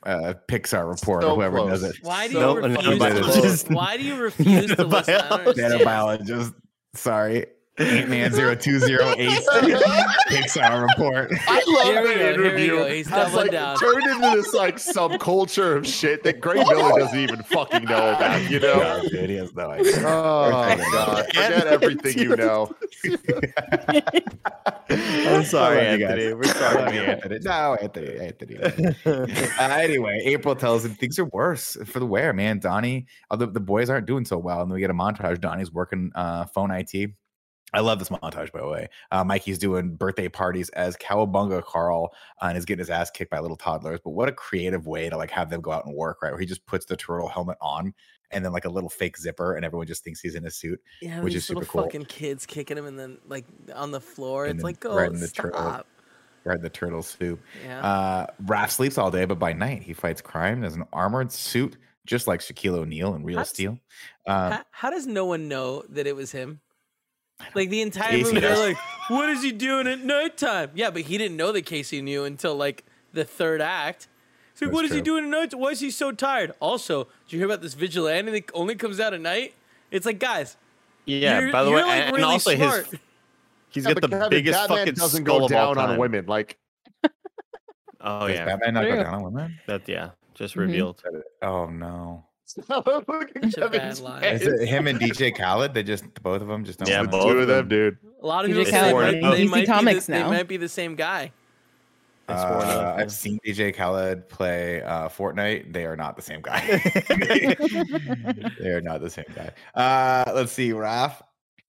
uh, pixar report So or whoever close. does it Why do So you refuse to nanobiologist. listen? Why do you refuse to listen? I don't nanobiologist sorry Ant-Man 0208 Pixar report. I love Here we that go, here we interview. go. He's Has, doubling like down. turned into this like subculture of shit that Greg Miller doesn't even fucking know about. You know? No, dude, he has no idea. Oh Okay. god! Forget everything you know. I'm sorry, I you guys. Anthony. We're I sorry. love you, man. Anthony. No, Anthony, Anthony. uh, anyway, April tells him things are worse for the wear, man. Donnie, uh, the, the boys aren't doing so well. And then we get a montage. Donnie's working uh, phone IT. I love this montage, by the way. Uh, Mikey's doing birthday parties as Cowabunga Carl uh, and is getting his ass kicked by little toddlers. But what a creative way to like have them go out and work, right? Where he just puts the turtle helmet on and then like a little fake zipper, and everyone just thinks he's in a suit. Yeah, Which is super cool. fucking kids kicking him and then like on the floor. And It's like, go right in the turtle. stop. Right, the turtle soup. Yeah. Uh, Raph sleeps all day, but by night he fights crime as an armored suit, just like Shaquille O'Neal in Real Steel. Uh, how, how does no one know that it was him? Like the entire Casey movie, they're like, "What is he doing at nighttime?" Yeah, but he didn't know that Casey knew until like the third act. So That's what is he doing at night? Why is he so tired? Also, did you hear about this vigilante that only comes out at night? It's like, guys, Yeah. You're- by the way, like, and, and also smart. his he's Yeah, got the Kevin, biggest Batman fucking doesn't skull go of all down on time. women. Like Oh does yeah, Batman not go down on women? that yeah, just Mhm. revealed. Oh no. Look at Such a bad Kevin's face. Is it him and DJ Khaled? They just both of them just don't. Yeah, The work? both two of of them, them. dude. A lot of DJ people say Khaled they, running they might Comics the, now. They might be the same guy. Uh, I've seen DJ Khaled play uh, Fortnite. They are not the same guy. they are not the same guy. Uh, let's see, Raph.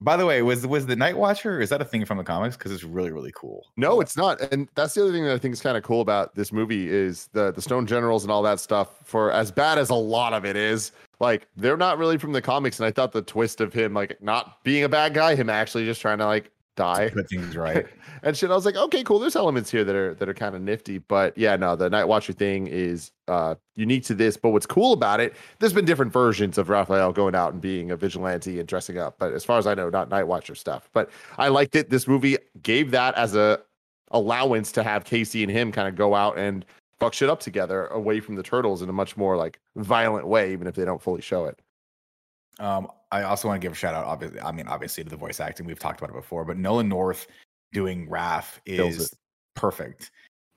By the way, was was the Night Watcher? Is that a thing from the comics? Because it's really really cool. No, it's not. And that's the other thing that I think is kind of cool about this movie is the the Stone Generals and all that stuff. For as bad as a lot of it is, like they're not really from the comics. And I thought the twist of him like not being a bad guy, him actually just trying to like die put things right. And shit. I was like, okay, cool. There's elements here that are that are kind of nifty, but yeah, no, the Night Watcher thing is uh unique to this. But what's cool about it, there's been different versions of Raphael going out and being a vigilante and dressing up, but as far as I know, not Night Watcher stuff. But I liked it. This movie gave that as a allowance to have Casey and him kind of go out and fuck shit up together away from the turtles in a much more like violent way, even if they don't fully show it. Um, I also want to give a shout out. Obviously, I mean, obviously to the voice acting. We've talked about it before, but Nolan North doing Raph is perfect,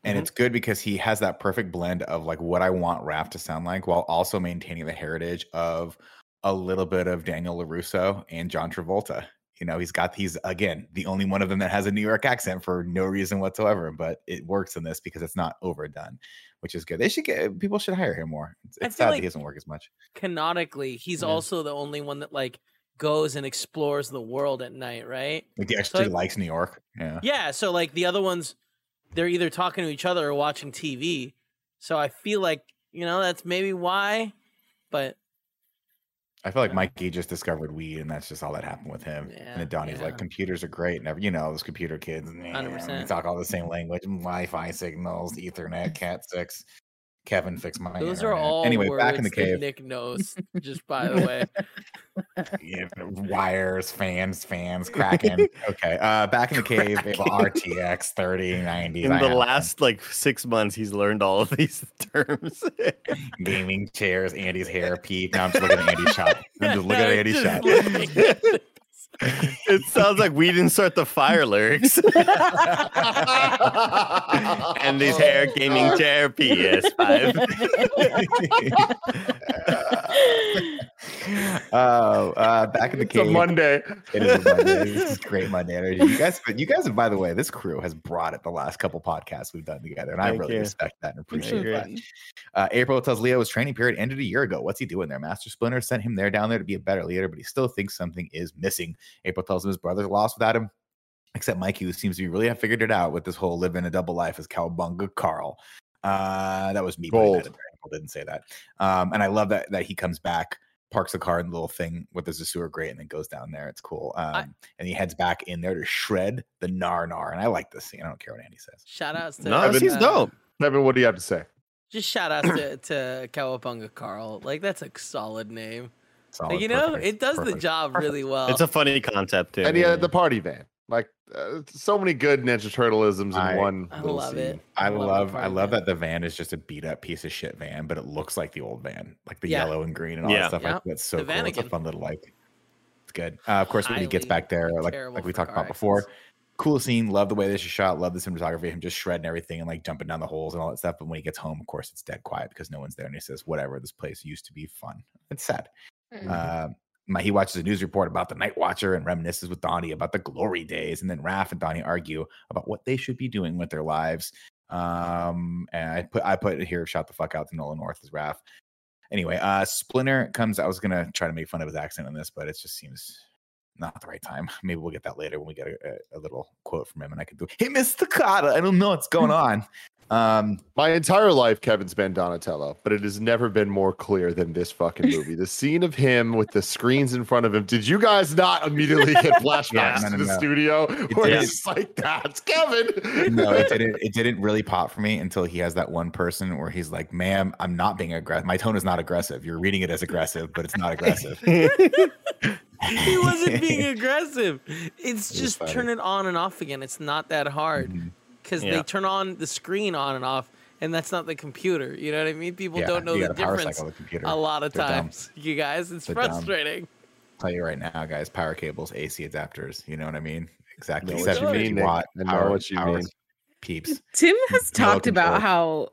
and mm-hmm. it's good because he has that perfect blend of like what I want Raph to sound like, while also maintaining the heritage of a little bit of Daniel Larusso and John Travolta. You know, he's got he's again the only one of them that has a New York accent for no reason whatsoever, but it works in this because it's not overdone, which is good. They should get people should hire him more. It's, it's sad like- that he doesn't work as much. Canonically, he's Yeah. also the only one that like goes and explores the world at night, right? Like he actually I- likes New York. Yeah. Yeah, so like the other ones, they're either talking to each other or watching TV. So I feel like you know that's maybe why, but I feel like Mikey just discovered weed, and that's just all that happened with him. and Yeah, then Donnie's yeah. like, "Computers are great." Never, you know, those computer kids. man, We 100%. talk all the same language: Wi-Fi signals, Ethernet, Cat six. Kevin fix my. those are all anyway. words Back in the cave, Nick knows. Just by the way, yeah, wires, fans, fans, cracking. okay, uh, back in the cave, they RTX thirty ninety. In the last like six months, he's learned all of these terms. gaming chairs, Andy's hair peak. Now I'm just looking at Andy's shot. I'm just looking at Andy's Just shot. Looking at it. it sounds like we didn't start the fire lyrics. and his hair gaming chair PS5. Oh, uh, back in the It's a. Monday. It is a Monday. This is great Monday energy. You guys, but you guys, by the way, this crew has brought it the last couple podcasts we've done together, and I really you. respect that and appreciate been that. Uh, April tells Leo his training period ended a year ago. What's he doing there? Master Splinter sent him there down there to be a better leader, but he still thinks something is missing. April tells him his brother's lost without him, except Mikey, who seems to be really have figured it out with this whole living a double life as Cowabunga Carl. Uh, that was me. putting that Gold. in there. April didn't say that. Um, and I love that that he comes back, parks the car in the little thing with the sewer grate, and then goes down there. It's cool. Um, and he heads back in there to shred the Nar Nar. And I like this scene. I don't care what Andy says. Shout outs to no, this is uh, dope. Kevin, what do you have to say? Just shout outs to, to Cowabunga Carl. Like that's a solid name. Solid, Like, you know, perfect, it does the job really well. It's a funny concept too. And yeah, the party van. Like uh, so many good Ninja Turtleisms in I- one. I little love scene. it. I love love I love van. that the van is just a beat up piece of shit van, but it looks like the old van, like the Yeah. yellow and green and all Yeah. that stuff. I Yeah. think that's so The cool. It's a fun little like. It's good. Uh, of course, when he gets back there, like like we talked car about before, cool scene. Love the way this is shot. Love the cinematography. Him just shredding everything and like jumping down the holes and all that stuff. But when he gets home, of course, it's dead quiet because no one's there, and he says, "Whatever. This place used to be fun." It's sad. Mm. Uh, my, he watches a news report about the Night Watcher and reminisces with Donnie about the glory days. And then Raph and Donnie argue about what they should be doing with their lives. Um, and I put I put it here, shout the fuck out to Nolan North as Raph. Anyway, uh Splinter comes. I was gonna try to make fun of his accent on this, but it just seems not the right time. Maybe we'll get that later when we get a, a, a little quote from him and I can do Hey Mr. Carter, I don't know what's going on. Um My entire life, Kevin's been Donatello, but it has never been more clear than this fucking movie. The scene of him with the screens in front of him. Did you guys not immediately get flashbacks Yeah, no, to the no. studio where did. it's like that's Kevin? no, it didn't. It didn't really pop for me until he has that one person where he's like, "Ma'am, I'm not being aggressive. My tone is not aggressive. You're reading it as aggressive, but it's not aggressive." he wasn't being aggressive. It's was just turn it on and off again. It's not that hard Mhm. Because Yeah. they turn on the screen on and off, and that's not the computer. You know what I mean? People Yeah, don't know the difference cycle the computer. a lot of They're dumb. times. You guys, it's They're dumb. frustrating. tell you right now, guys, power cables, AC adapters. You know what I mean? Exactly. Know what you mean, watt. I know power- what you power mean. Peeps. Tim has Yellow talked about how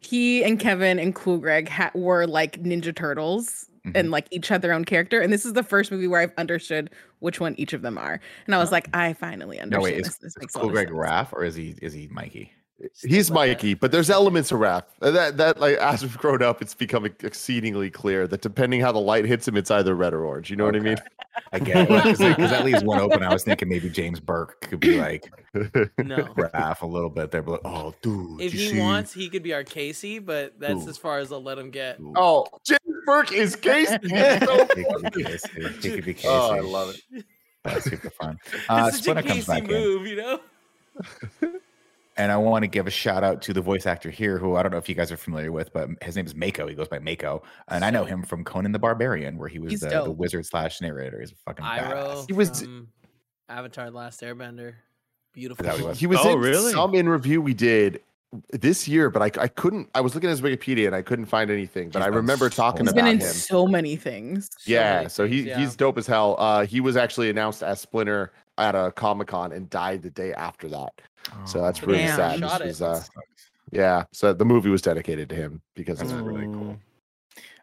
he and Kevin and Cool Greg ha- were like Ninja Turtles Mhm. and like each had their own character. And this is the first movie where I've understood which one each of them are. And I was like, I finally No, understand wait, is, this. Is Greg sense. Raph or is he is he Mikey? He's Mikey, but there's elements of Raph. That that like as we've grown up, it's become exceedingly clear that depending how the light hits him, it's either red or orange. You know what I mean? I get it because that leaves one open. I was thinking maybe James Burke could be like No. Raph a little bit there, but like, oh, dude, If he see? wants, he could be our Casey, but that's Ooh. as far as I'll let him get. Ooh. oh, James Burke is Casey. So He could be Casey. He could be Casey. Oh, I love it. That's super fun. Uh, it's such a Splinter comes Casey back in. move, you know. And I want to give a shout out to the voice actor here, who I don't know if you guys are familiar with, but his name is Mako. He goes by Mako, and I know him from Conan the Barbarian, where he was the, the wizard slash narrator. He's a fucking Iroh badass. He was- Avatar: The Last Airbender. Beautiful. That what he was? He was Oh, in really? some in review we did this year, but I, I couldn't. I was looking at his Wikipedia and I couldn't find anything. But He's I remember so talking He's much. about been in him. so many things. So yeah, many so he yeah. he's dope as hell. Uh, he was actually announced as Splinter at a Comic Con and died the day after that. So that's Oh, really Damn. sad. Shot This it. was, uh, yeah, so the movie was dedicated to him because That's of that. really cool.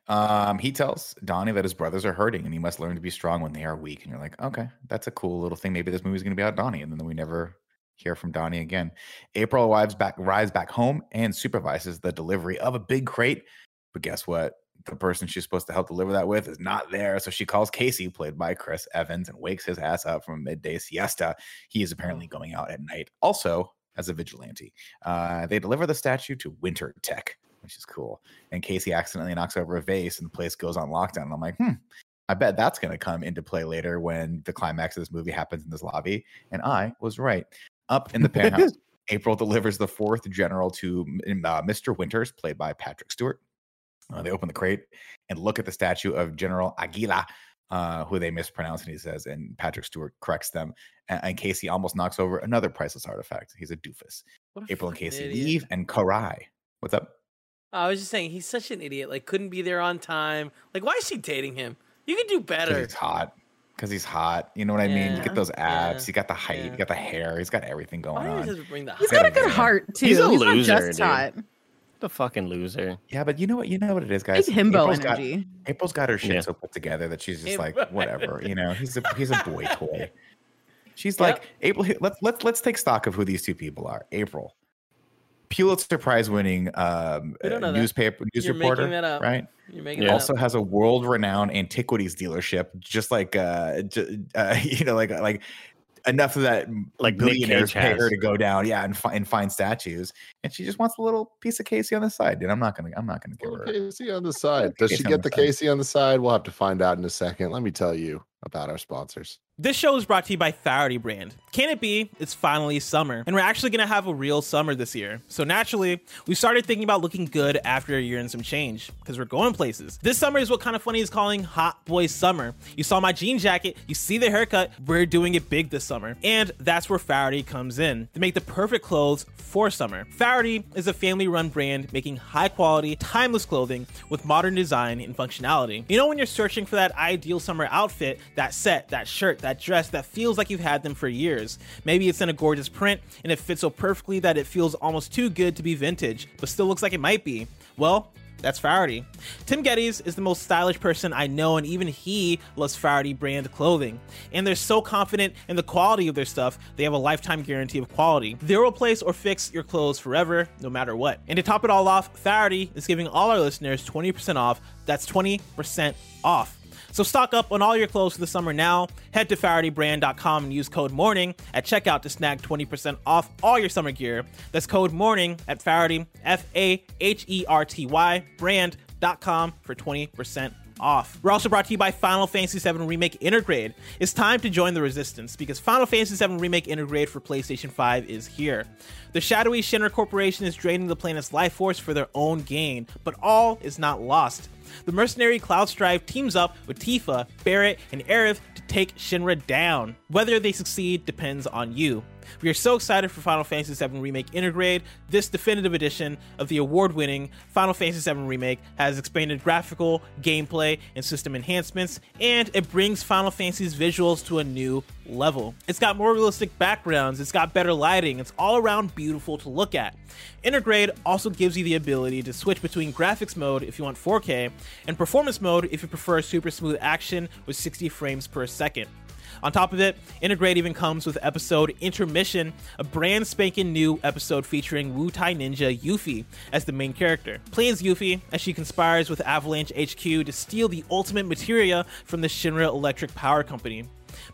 Um, he tells Donnie that his brothers are hurting and he must learn to be strong when they are weak. And you're like, okay, that's a cool little thing. Maybe this movie's going to be about Donnie. And then we never hear from Donnie again. April arrives back, arrives back home and supervises the delivery of a big crate. But guess what? The person she's supposed to help deliver that with is not there. So she calls Casey, played by Chris Evans, and wakes his ass up from a midday siesta. He is apparently going out at night, also as a vigilante. Uh, they deliver the statue to Winter Tech, which is cool. And Casey accidentally knocks over a vase, and the place goes on lockdown. And I'm like, hmm, I bet that's going to come into play later when the climax of this movie happens in this lobby. And I was right. Up in the penthouse, April delivers the fourth general to uh, Mr. Winters, played by Patrick Stewart. Uh, they open the crate and look at the statue of General Aguila, uh, who they mispronounce, and he says, and Patrick Stewart corrects them. And, and Casey almost knocks over another priceless artifact. He's a doofus. What a April and Casey idiot. leave, and Karai. What's up? I was just saying he's such an idiot. Like couldn't be there on time. Like why is she dating him? You could do better. he's hot. Because he's hot. You know what I mean? You get those abs. yeah, He got the height. yeah. He got the hair. He's got everything going Why on. does bring the He's Gotta a good heart too. He's a not loser, just dude. hot. The fucking loser. Yeah, but you know what? You know what it is, guys. Big himbo April's got- energy. April's got her shit Yeah. so put together that she's just like whatever. You know, he's a he's a boy toy. She's Yep. like April. Let's let's let's take stock of who these two people are. April, Pulitzer Prize winning um, We don't uh, know that. newspaper news You're making reporter, that up. right? You're making Yeah. Also has a world renowned antiquities dealership, just like uh, j- uh you know, like like enough of that Like billionaires pay her to go down, yeah, and, fi- and find statues, and she just wants a little piece of Casey on the side. Dude, I'm not gonna, I'm not gonna give her. Casey on the side. Does she Casey on get the the. Casey on the side? We'll have to find out in a second. Let me tell you about our sponsors. This show is brought to you by Faherty Brand. Can it be? It's finally summer, and we're actually gonna have a real summer this year. So naturally, we started thinking about looking good after a year and some change, because we're going places. This summer is what kind of funny is calling Hot Boy Summer. You saw my jean jacket, you see the haircut. We're doing it big this summer, and that's where Faherty comes in to make the perfect clothes for summer. Faherty is a family-run brand making high-quality, timeless clothing with modern design and functionality. You know when you're searching for that ideal summer outfit, that set, that shirt, that dress that feels like you've had them for years. Maybe it's in a gorgeous print and it fits so perfectly that it feels almost too good to be vintage, but still looks like it might be. Well, that's Faherty. Tim Gettys is the most stylish person I know, and even he loves Faherty brand clothing. And they're so confident in the quality of their stuff, they have a lifetime guarantee of quality. They'll replace or fix your clothes forever, no matter what. And to top it all off, Faherty is giving all our listeners 20% off. That's 20% off. So stock up on all your clothes for the summer now. Head to FahertyBrand.com and use code MORNING at checkout to snag 20% off all your summer gear. That's code MORNING at Faherty, F A H E R T Y, brand.com for 20% off. We're also brought to you by Final Fantasy VII Remake Intergrade. It's time to join the resistance because Final Fantasy VII Remake Intergrade for PlayStation 5 is here. The shadowy Shinra Corporation is draining the planet's life force for their own gain, but all is not lost. The mercenary Cloud Strife teams up with Tifa, Barret, and Aerith to take Shinra down. Whether they succeed depends on you. We are so excited for Final Fantasy VII Remake Intergrade. This definitive edition of the award winning Final Fantasy VII Remake has expanded graphical, gameplay, and system enhancements, and it brings Final Fantasy's visuals to a new level. It's got more realistic backgrounds, it's got better lighting, it's all around beautiful to look at. Intergrade also gives you the ability to switch between graphics mode if you want 4K and performance mode if you prefer super smooth action with 60 frames per second. On top of it, Intergrade even comes with episode Intermission, a brand spanking new episode featuring Wutai Ninja Yuffie as the main character. Play as Yuffie as she conspires with Avalanche HQ to steal the ultimate materia from the Shinra Electric Power Company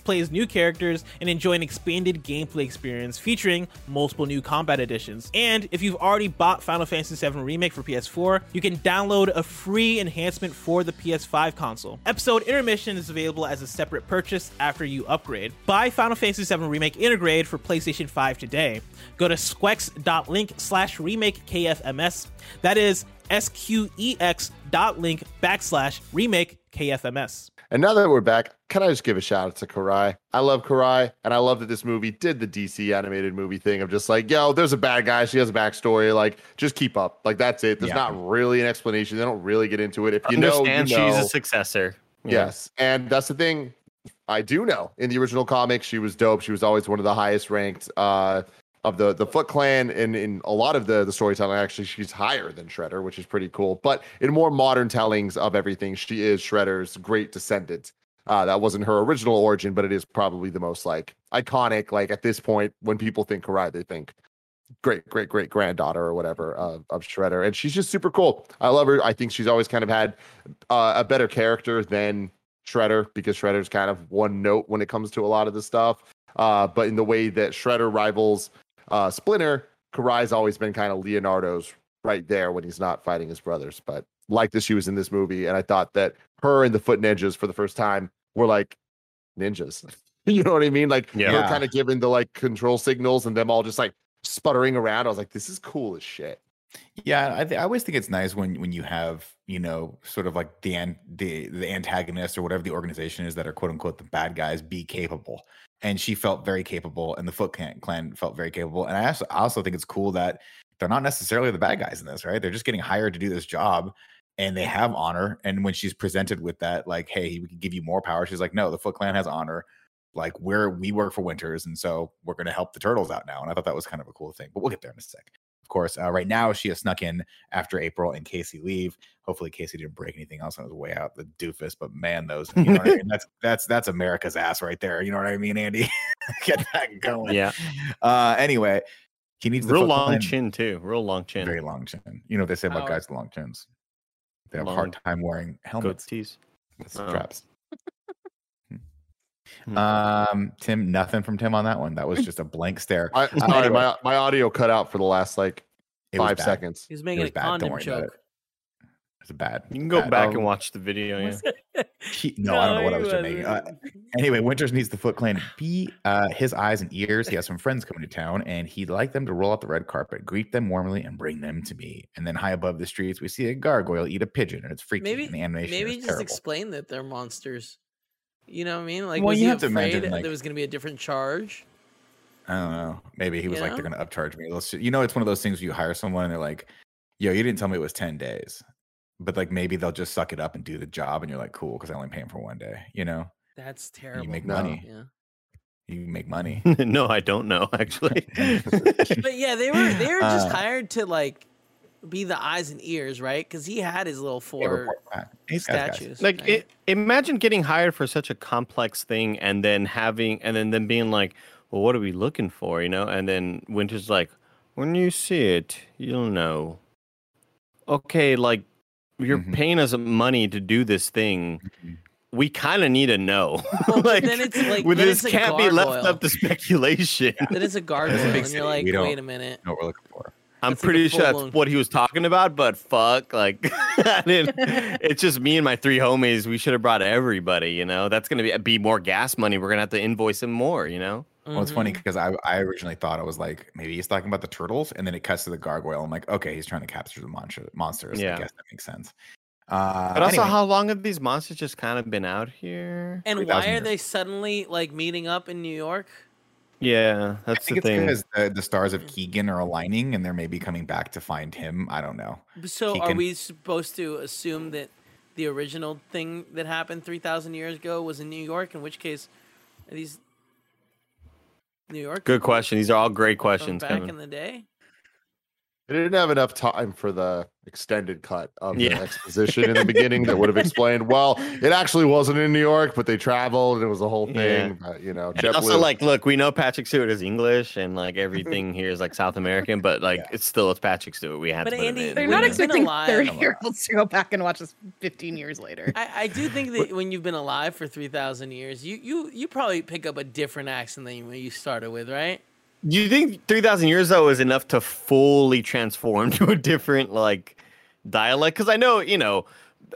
play as new characters, and enjoy an expanded gameplay experience featuring multiple new combat additions. And if you've already bought Final Fantasy VII Remake for PS4, you can download a free enhancement for the PS5 console. Episode Intermission is available as a separate purchase after you upgrade. Buy Final Fantasy VII Remake Intergrade for PlayStation 5 today. Go to squex.link slash remake KFMS. That is S-Q-E-X dot link backslash remake KFMS. And now that we're back, can I just give a shout out to Karai? I love Karai, and I love that this movie did the DC animated movie thing of just like, yo, there's a bad guy. She has a backstory. Like, just keep up. Like, that's it. There's Yeah. not really an explanation. They don't really get into it. If you Understand know, you know. she's a successor. Yeah. Yes. And that's the thing I do know. In the original comics, she was dope. She was always one of the highest ranked uh of the the Foot Clan and in a lot of the the storytelling actually she's higher than Shredder, which is pretty cool. But in more modern tellings of everything, she is Shredder's great descendant. Uh, that wasn't her original origin, but it is probably the most like iconic. Like at this point, when people think Karai, they think great, great, great granddaughter or whatever of, of Shredder, and she's just super cool. I love her. I think she's always kind of had uh, a better character than Shredder because Shredder's kind of one note when it comes to a lot of the stuff. Uh, but in the way that Shredder rivals uh, Splinter, Karai's always been kind of Leonardo's right there when he's not fighting his brothers. But like that, she was in this movie, and I thought that her and the Foot Ninjas for the first time were like ninjas. you know what I mean? Like Yeah. her kind of giving the like control signals and them all just like sputtering around. I was like, this is cool as shit. Yeah, I, th- I always think it's nice when when you have you know sort of like the the the antagonist or whatever the organization is that are quote unquote the bad guys be capable. And she felt very capable, and the Foot Clan, clan felt very capable. And I also I also think it's cool that they're not necessarily the bad guys in this, right? They're just getting hired to do this job, and they have honor. And when she's presented with that, like, hey, we can give you more power, she's like, no, the Foot Clan has honor. Like we're we work for Winters, and so we're going to help the turtles out now. And I thought that was kind of a cool thing. But we'll get there in a sec of course. Uh, right now, she has snuck in after April and Casey leave. Hopefully, Casey didn't break anything else on his way out. The doofus, but man, those you know what I mean? that's that's that's America's ass right there. You know what I mean, Andy? Get that going. Yeah. Uh, anyway, he needs Real long Clan- chin too. Real long chin. Very long chin. You know what they say about Wow. guys with long chins? They have a Long hard time wearing helmets. Goatees. Oh. Traps. Hmm. Um, Tim, nothing from Tim on that one. That was just a blank stare. I, Uh, sorry, anyway, my my audio cut out for the last like it five bad. seconds. He's It making was a bad. Condom worry about it. joke. It's a bad. You can go bad. back Um, and watch the video. Yeah. He- no, I don't know what I was making. Uh, anyway, Winters needs the Foot Clan be uh, his eyes and ears. He has some friends coming to town, and he'd like them to roll out the red carpet, greet them warmly, and bring them to me. And then high above the streets, we see a gargoyle eat a pigeon, and it's freaky. maybe and the animation maybe just terrible. explain that they're monsters. You know what I mean? Like, Well, was you he have to afraid imagine, like- there was going to be a different charge? I don't know. Maybe he was You like, they're going to upcharge me. Let's, you know, it's one of those things where you hire someone and they're like, yo, you didn't tell me it was 10 days. But like maybe they'll just suck it up and do the job, and you're like, cool, because I only pay him for one day. You know, That's terrible. You make No. money. Yeah. You make money. no, I don't know actually. But yeah, they were they were just Uh, hired to like be the eyes and ears, right? Because he had his little four report back. He's guys. statues. like right? it, imagine getting hired for such a complex thing and then having and then them being like well what are we looking for you know and then winter's like when you see it you'll know okay like you're Mhm. paying us money to do this thing Mhm. we kind of need to know Well, like, then it's like- with then this it's can't be left up to speculation Then it's a gargoyle, and you're like, wait a minute. know what we're looking for. I'm That's like pretty sure that's what he was talking about, but fuck, like, I didn't, it's just me and my three homies. We should have brought everybody, you know. That's gonna be be more gas money. We're gonna have to invoice him more, you know. Well, it's funny because I, I originally thought it was like maybe he's talking about the turtles, and then it cuts to the gargoyle. I'm like, okay, he's trying to capture the monster monsters. Yeah. I guess that makes sense. Uh, But also, anyway, how long have these monsters just kind of been out here? And why are years. they suddenly like meeting up in New York? Yeah, I that's think the it's thing. because the, the stars of Keegan are aligning and they're maybe coming back to find him. I don't know. So He are we supposed to assume that the original thing that happened 3,000 years ago was in New York? In which case, are these New York? Good question. These are all great questions, back Kevin. in the day. They didn't have enough time for the extended cut of Yeah. the exposition in the beginning that would have explained. Well, it actually wasn't in New York, but they traveled and it was a whole thing. But you know, And also, JetBlue- like, look, we know Patrick Stewart is English, and like everything here is like South American, but like Yeah. it's still it's Patrick Stewart. We had But to put Andy, in. They're When not you've expecting 30 year olds to go back and watch this 15 years later. I, I do think that when you've been alive for 3,000 years, you, you, you probably pick up a different accent than when you started with, right? Do you think three thousand years though is enough to fully transform to a different like dialect? Because I know you know.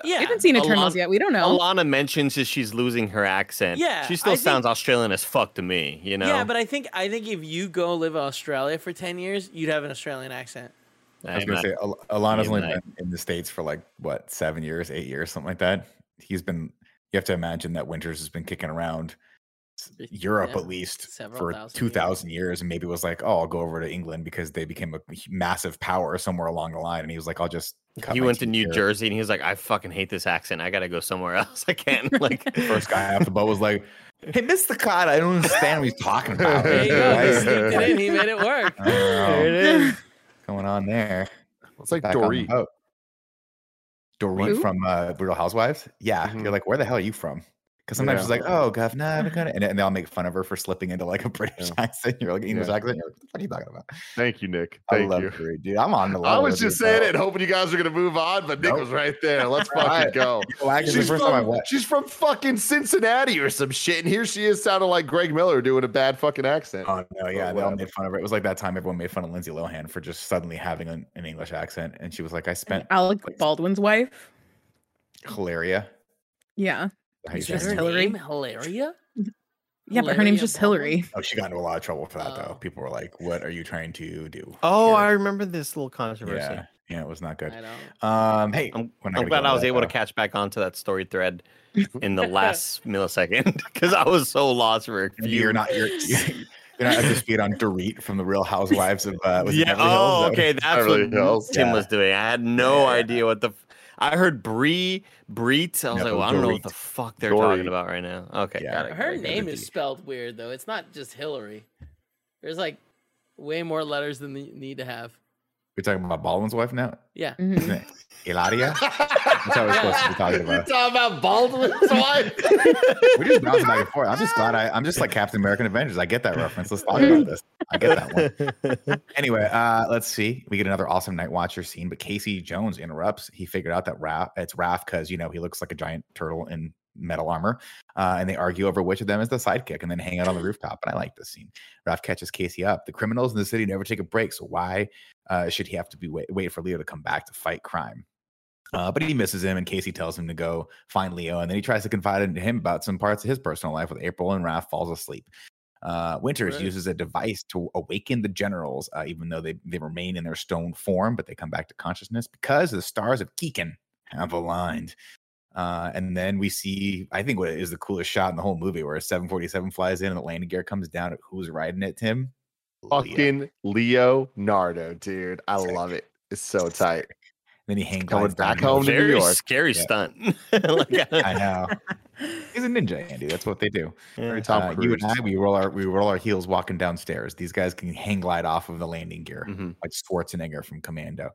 Yeah. We haven't seen a Eternals lot- yet. We don't know. Alana mentions that she's losing her accent. Yeah, she still I sounds think- Australian as fuck to me. You know. Yeah, but I think I think if you go live in Australia for 10 years, you'd have an Australian accent. I was I'm gonna not- say Al- Alana's only might. been in the states for like what seven years, eight years, something like that. He's been. You have to imagine that Winters has been kicking around Europe Yeah, at least for thousand two years. years, and maybe was like, "Oh, I'll go over to England because they became a massive power somewhere along the line." And he was like, "I'll just." Cut he went to New here." Jersey and he was like, I fucking hate this accent. I gotta go somewhere else. I can't. Like, First guy off the boat was like, "Hey, Mr. Cod, I don't understand what he's talking about." There you go. He Right? sneaked it in. He made it work. I there it is. going on there. it's like back on the Dorit. boat. Dorit Who? from uh, Real Housewives. Yeah, Mhm. you're like, where the hell are you from? Because sometimes Yeah. she's like, oh, governor, I'm gonna-" and, and they'll make fun of her for slipping into like a British Yeah. accent. You're like English Yeah. accent. You're like, what are you talking about? Thank you, Nick. I love you. Dorit, dude. I'm on the. Line. I was just saying it, hoping you guys are gonna move on, but Nick Nope. was right there. Let's fucking go. Well, actually, She's from, she's from fucking Cincinnati or some shit, and here she is sounding like Greg Miller doing a bad fucking accent. Oh no, oh, yeah, they all made fun of her. It was like that time everyone made fun of Lindsay Lohan for just suddenly having an, an English accent, and she was like, "I spent Alec like- Baldwin's wife. Hilaria." Yeah. How you Is say Just her her name? Hillary. name Hilaria? Yeah, but her name's just Baldwin? Hillary. Oh, she got into a lot of trouble for that Oh. though. People were like, "What are you trying to do?" Oh, here?" I remember this little controversy. yeah, yeah, it was not good. Um, hey, I'm, I'm glad I was into able to catch back onto that story thread in the last millisecond because I was so lost for a few. You're not. You're. You're not up to speed on Dorit from the Real Housewives of. Uh, was yeah. Beverly Hills? Oh, okay. That's Beverly what Hills. Tim Yeah. was doing. I had no Yeah. idea what the. f- I heard Bree, Breet. I was No, like, well, I don't know what the fuck they're Dorit. talking about right now. Okay, Yeah. got it. Her got it, got it. name with is spelled weird though. It's not just Hillary. There's like way more letters than you need to have. We're talking about Baldwin's wife now. Yeah. Mhm. Isn't it Hilaria? That's how we're supposed to be talking You're about. talking about Baldwin's wife. We're just bouncing back and forth. I'm just glad I, I'm just like Captain American Avengers. I get that reference. Let's talk about this. I get that one. Anyway, uh, let's see. We get another awesome Night Watcher scene, but Casey Jones interrupts. He figured out that Raph, it's Raph because you know he looks like a giant turtle in metal armor, uh, and they argue over which of them is the sidekick, and then hang out on the rooftop. And I like this scene. Raph catches Casey up. The criminals in the city never take a break, so why uh, should he have to be wait, wait for Leo to come back to fight crime? Uh, but he misses him, and Casey tells him to go find Leo, and then he tries to confide in him about some parts of his personal life with April, and Raph falls asleep. Uh, Winters Right. uses a device to awaken the generals, uh, even though they, they remain in their stone form, but they come back to consciousness because the stars of Keegan have aligned. Uh, and then we see, I think, what is the coolest shot in the whole movie, where a 747 flies in and the landing gear comes down. Who's riding it, Tim? Fucking Leo Nardo, dude. I Sick. love it. It's so tight. Then he hang Coming back home to New Very York. scary Yeah. stunt. Like, I know. He's a ninja, Andy. That's what they do. Very Tom Uh, you and I, we roll our we roll our heels walking downstairs. These guys can hang glide off of the landing gear, Mhm. like Schwarzenegger from Commando.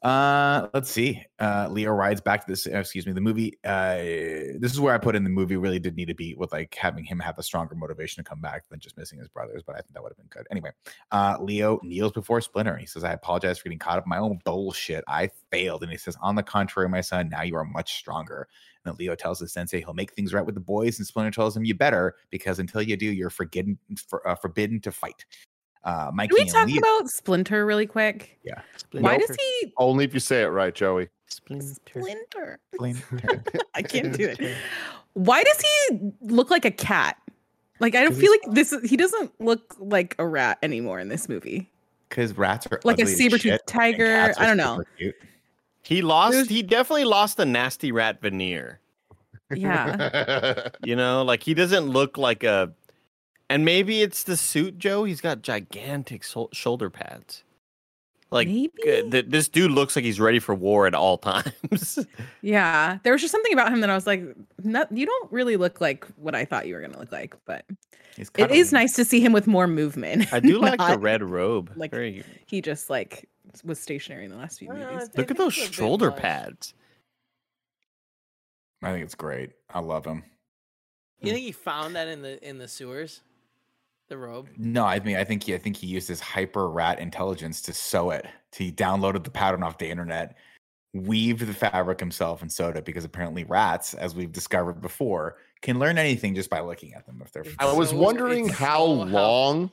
Uh, let's see. Uh, Leo rides back to this. uh, excuse me. The movie. Uh, this is where I put in the movie. Really did need a beat with like having him have a stronger motivation to come back than just missing his brothers. But I think that would have been good. Anyway, uh, Leo kneels before Splinter. He says, "I apologize for getting caught up in my own bullshit. I failed." And he says, "On the contrary, my son, now you are much stronger." And Leo tells his sensei he'll make things right with the boys, and Splinter tells him, "You better, because until you do, you're forbidden for, uh, forbidden to fight." Uh, Mikey Can we talk Leo- about Splinter really quick? Yeah. Why does he Only if you say it right, Joey. Splinter? Splinter. I can't do it. Why does he look like a cat? Like I don't feel like this. He doesn't look like a rat anymore in this movie. Because rats are Like a ugly as saber-toothed tiger, I don't know. cute. He lost. There's- He definitely lost the nasty rat veneer. Yeah. You know, like he doesn't look like a. And maybe it's the suit, Joe. He's got gigantic sol- shoulder pads. Like Maybe? uh, th- this dude looks like he's ready for war at all times. Yeah, there was just something about him that I was like, no, you don't really look like what I thought you were gonna look like. But He's it is cuddly. nice to see him with more movement. I do like the red robe. like- Very, He just like was stationary in the last few Uh, movies. Look at those it's a bit shoulder pads. I think it's great. I love him. You think he found that in the in the sewers? The robe. No, I mean, I think he, I think he used his hyper rat intelligence to sew it. He downloaded the pattern off the internet, weaved the fabric himself, and sewed it. Because apparently, rats, as we've discovered before, can learn anything just by looking at them. If they're, I was wondering it's how so how- long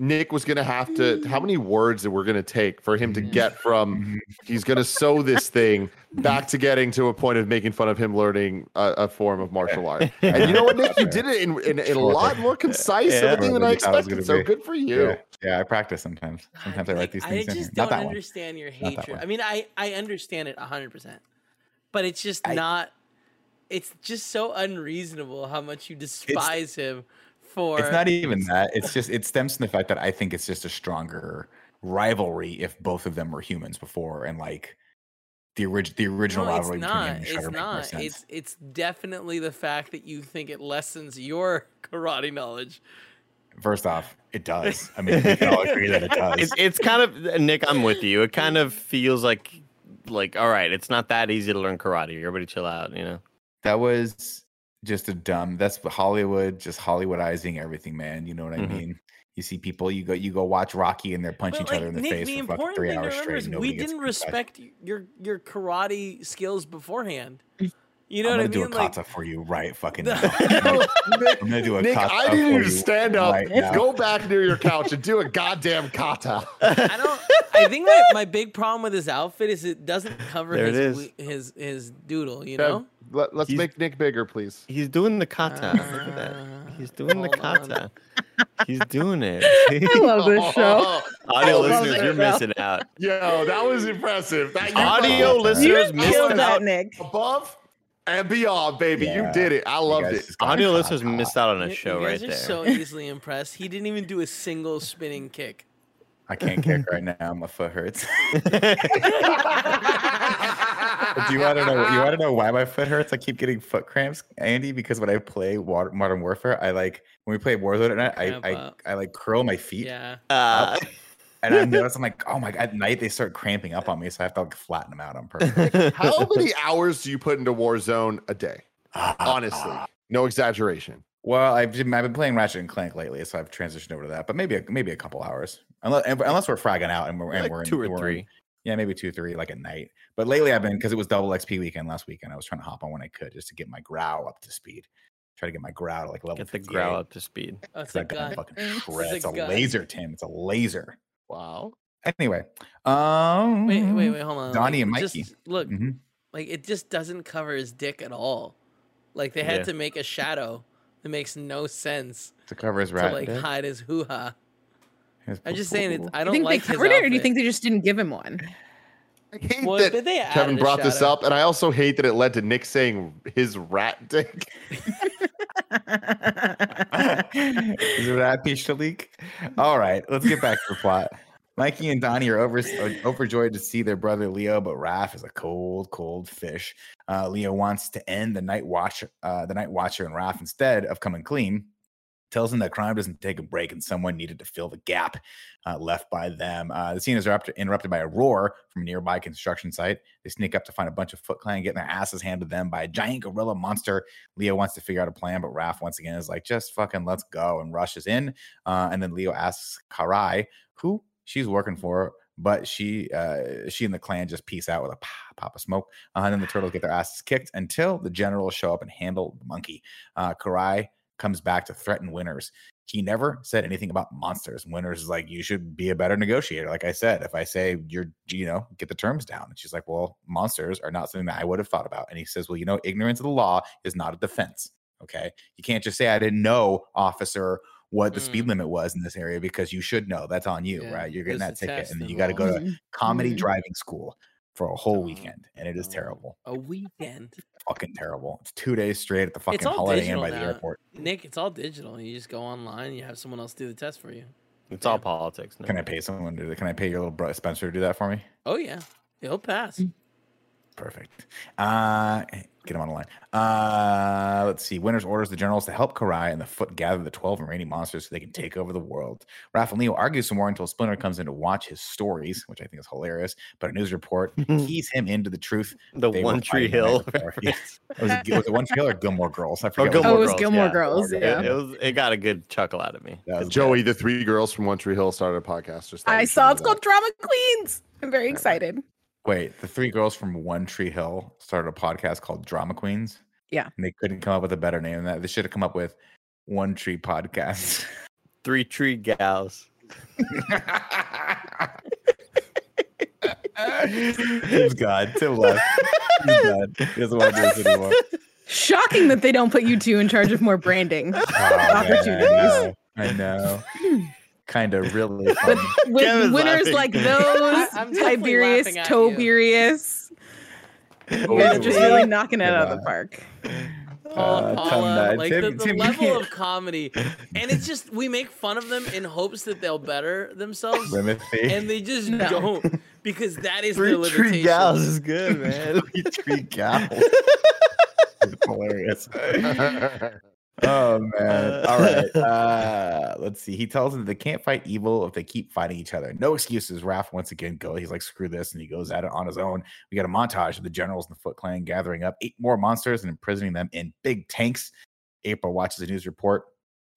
Nick was going to have to, how many words that we're going to take for him to Mhm. get from Mhm. he's going to sew this thing back to getting to a point of making fun of him learning a, a form of martial art. And you know what, Nick? You did it in, in, in a lot more concise Yeah. everything than I Shorter than you thought it was expected. So be. good for you. yeah, yeah, I practice sometimes. Sometimes I write these things in. just Not don't that one. understand your hatred. I mean, I I understand it hundred percent, but it's just I- not. It's just so unreasonable how much you despise him for. It's not even that. It's just it stems from the fact that I think it's just a stronger rivalry if both of them were humans before and like the orig- the original No, rivalry between him not. and It's Shredder make not. It's it's definitely the fact that you think it lessens your karate knowledge. First off, it does. I mean, we can all agree that it does. It's it's kind of uh, Nick. I'm with you. It kind of feels like like all right. It's not that easy to learn karate. Everybody chill out. You know. that was just a dumb. That's Hollywood just Hollywoodizing everything, man. You know what I Mhm. mean? You see people, you go, you go watch Rocky, and they're punching But, each other in the Nick, face the for fucking three thing hours straight. is we didn't respect your your karate skills beforehand. You know I'm what I gonna do mean? a Like, kata for you right fucking No. now. Nick, I'm gonna do a Nick, kata I need you you to stand up, right go back near your couch, and do a goddamn kata. I don't. I think my, my big problem with his outfit is it doesn't cover There his, is. wi- his his doodle. You Kev, know. Let, us He's- make Nick bigger, please. He's doing the kata. Ah. Look at that. He's doing the kata. He's doing it. I love this show. Audio listeners, you're bro. missing out. Yo, that was impressive. That, Audio fucking- listeners You missed killed out. that, Nick. above and beyond, baby. Yeah. You did it. I loved it. Audio listeners up. missed out on a You- show you right guys there. are so easily impressed. He didn't even do a single spinning kick. I can't kick right now. My foot hurts. Do you want to know? You want to know why my foot hurts? I keep getting foot cramps, Andy, because when I play War- Modern Warfare, I like when we play Warzone at night, I, I. I like curl my feet, Yeah. Uh, and I notice I'm like, oh my god, at night they start cramping up on me, so I have to like flatten them out on purpose. How many hours do you put into Warzone a day? Honestly, no exaggeration. Well, I've been, I've been playing Ratchet and Clank lately, so I've transitioned over to that. But maybe a, maybe a couple hours, unless unless we're fragging out and we're and like we're in, two or we're in- three. Yeah, maybe two, three, like at night. But lately, I've been because it was double XP weekend last weekend. I was trying to hop on when I could just to get my Grau up to speed. Try to get my Grau to like level. Get the Grau up to speed. Oh, it's 'cause a That gun gun. fucking It's a It's a gun. laser, Tim. It's a laser. Wow. Anyway, um, Wait, wait, wait. Hold on. Donnie like, and just Mikey. look, mhm. like it just doesn't cover his dick at all. Like they had Yeah. to make a shadow that makes no sense to cover his to like dick? hide his hoo ha. His I'm just saying, it's. I don't think like they his covered it, or do you think they just didn't give him one? I hate Well, that they Kevin brought this shadow. up, and I also hate that it led to Nick saying his rat dick. Is it that piece to leak? All right, let's get back to the plot. Mikey and Donnie are over, are overjoyed to see their brother Leo, but Raph is a cold, cold fish. Uh, Leo wants to end the night watch, uh, the night watcher, and Raph instead of coming clean, tells him that crime doesn't take a break and someone needed to fill the gap uh, left by them. Uh, the scene is interrupted, interrupted by a roar from a nearby construction site. They sneak up to find a bunch of Foot Clan getting their asses handed to them by a giant gorilla monster. Leo wants to figure out a plan, but Raph once again is like, just fucking let's go and rushes in. Uh, and then Leo asks Karai, who she's working for, but she uh, she and the clan just peace out with a pop, pop of smoke. Uh, and then the turtles get their asses kicked until the generals show up and handle the monkey. Uh, Karai comes back to threaten Winters. He never said anything about monsters. Winters is like, you should be a better negotiator. Like I said, if I say you're, you know, get the terms down. And she's like, well, monsters are not something that I would have thought about. And he says, well, you know, ignorance of the law is not a defense. Okay. You can't just say, I didn't know, officer, what the speed Mm. limit was in this area because you should know. That's on you, Yeah, right? You're getting that there's ticket. And then you got to go to comedy Mhm. driving school for a whole oh, weekend, and it is Oh. terrible. A weekend. Fucking terrible. It's two days straight at the fucking Holiday Inn digital by the airport. Nick, it's all digital. You just go online and you have someone else do the test for you. It's all politics. Can I pay someone to do that? Can I pay your little bro Spencer to do that for me? Oh yeah. He'll pass. Perfect. Uh, get him on the line. Uh, let's see. Winters orders the generals to help Karai and the Foot gather the 12 remaining monsters so they can take over the world. Raph and Leo argue some more until Splinter comes in to watch his stories, which I think is hilarious. But a news report keys him into the truth. The they One Tree fighting the night Hill. before. Yeah. Was it, was it One Tree Hill or Gilmore Girls? I Or forget. Gilmore Oh, it was Girls, Gilmore yeah. Girls. Gilmore Yeah. Girls, It was. It got a good chuckle out of me. That was Joey, the three girls from One Tree Hill started a podcast. Just I saw it's called that. Drama Queens. I'm very excited. Wait, the three girls from One Tree Hill started a podcast called Drama Queens. Yeah. And they couldn't come up with a better name than that. They should have come up with One Tree Podcast. Three tree gals. Tim's God. Tim left. He's done. He doesn't want to do this anymore. Shocking that they don't put you two in charge of more branding Oh, man, opportunities. I know. kind of really funny. With Kevin's winners laughing. like those, I'm Tiberius, laughing at you. Toberius. You guys are just Oh, really knocking it out of the park. Paula, Uh, Paula, like Tim- the, the Tim, you level can't- of comedy, and it's just we make fun of them in hopes that they'll better themselves, Timothy. and they just No. don't because that is Three their tree limitation. gals is good, man. Three gals. It's hilarious. Oh man. All right. Uh let's see. He tells them they can't fight evil if they keep fighting each other. No excuses. Raph once again go. He's like, screw this, and he goes at it on his own. We got a montage of the generals and the Foot Clan gathering up eight more monsters and imprisoning them in big tanks. April watches a news report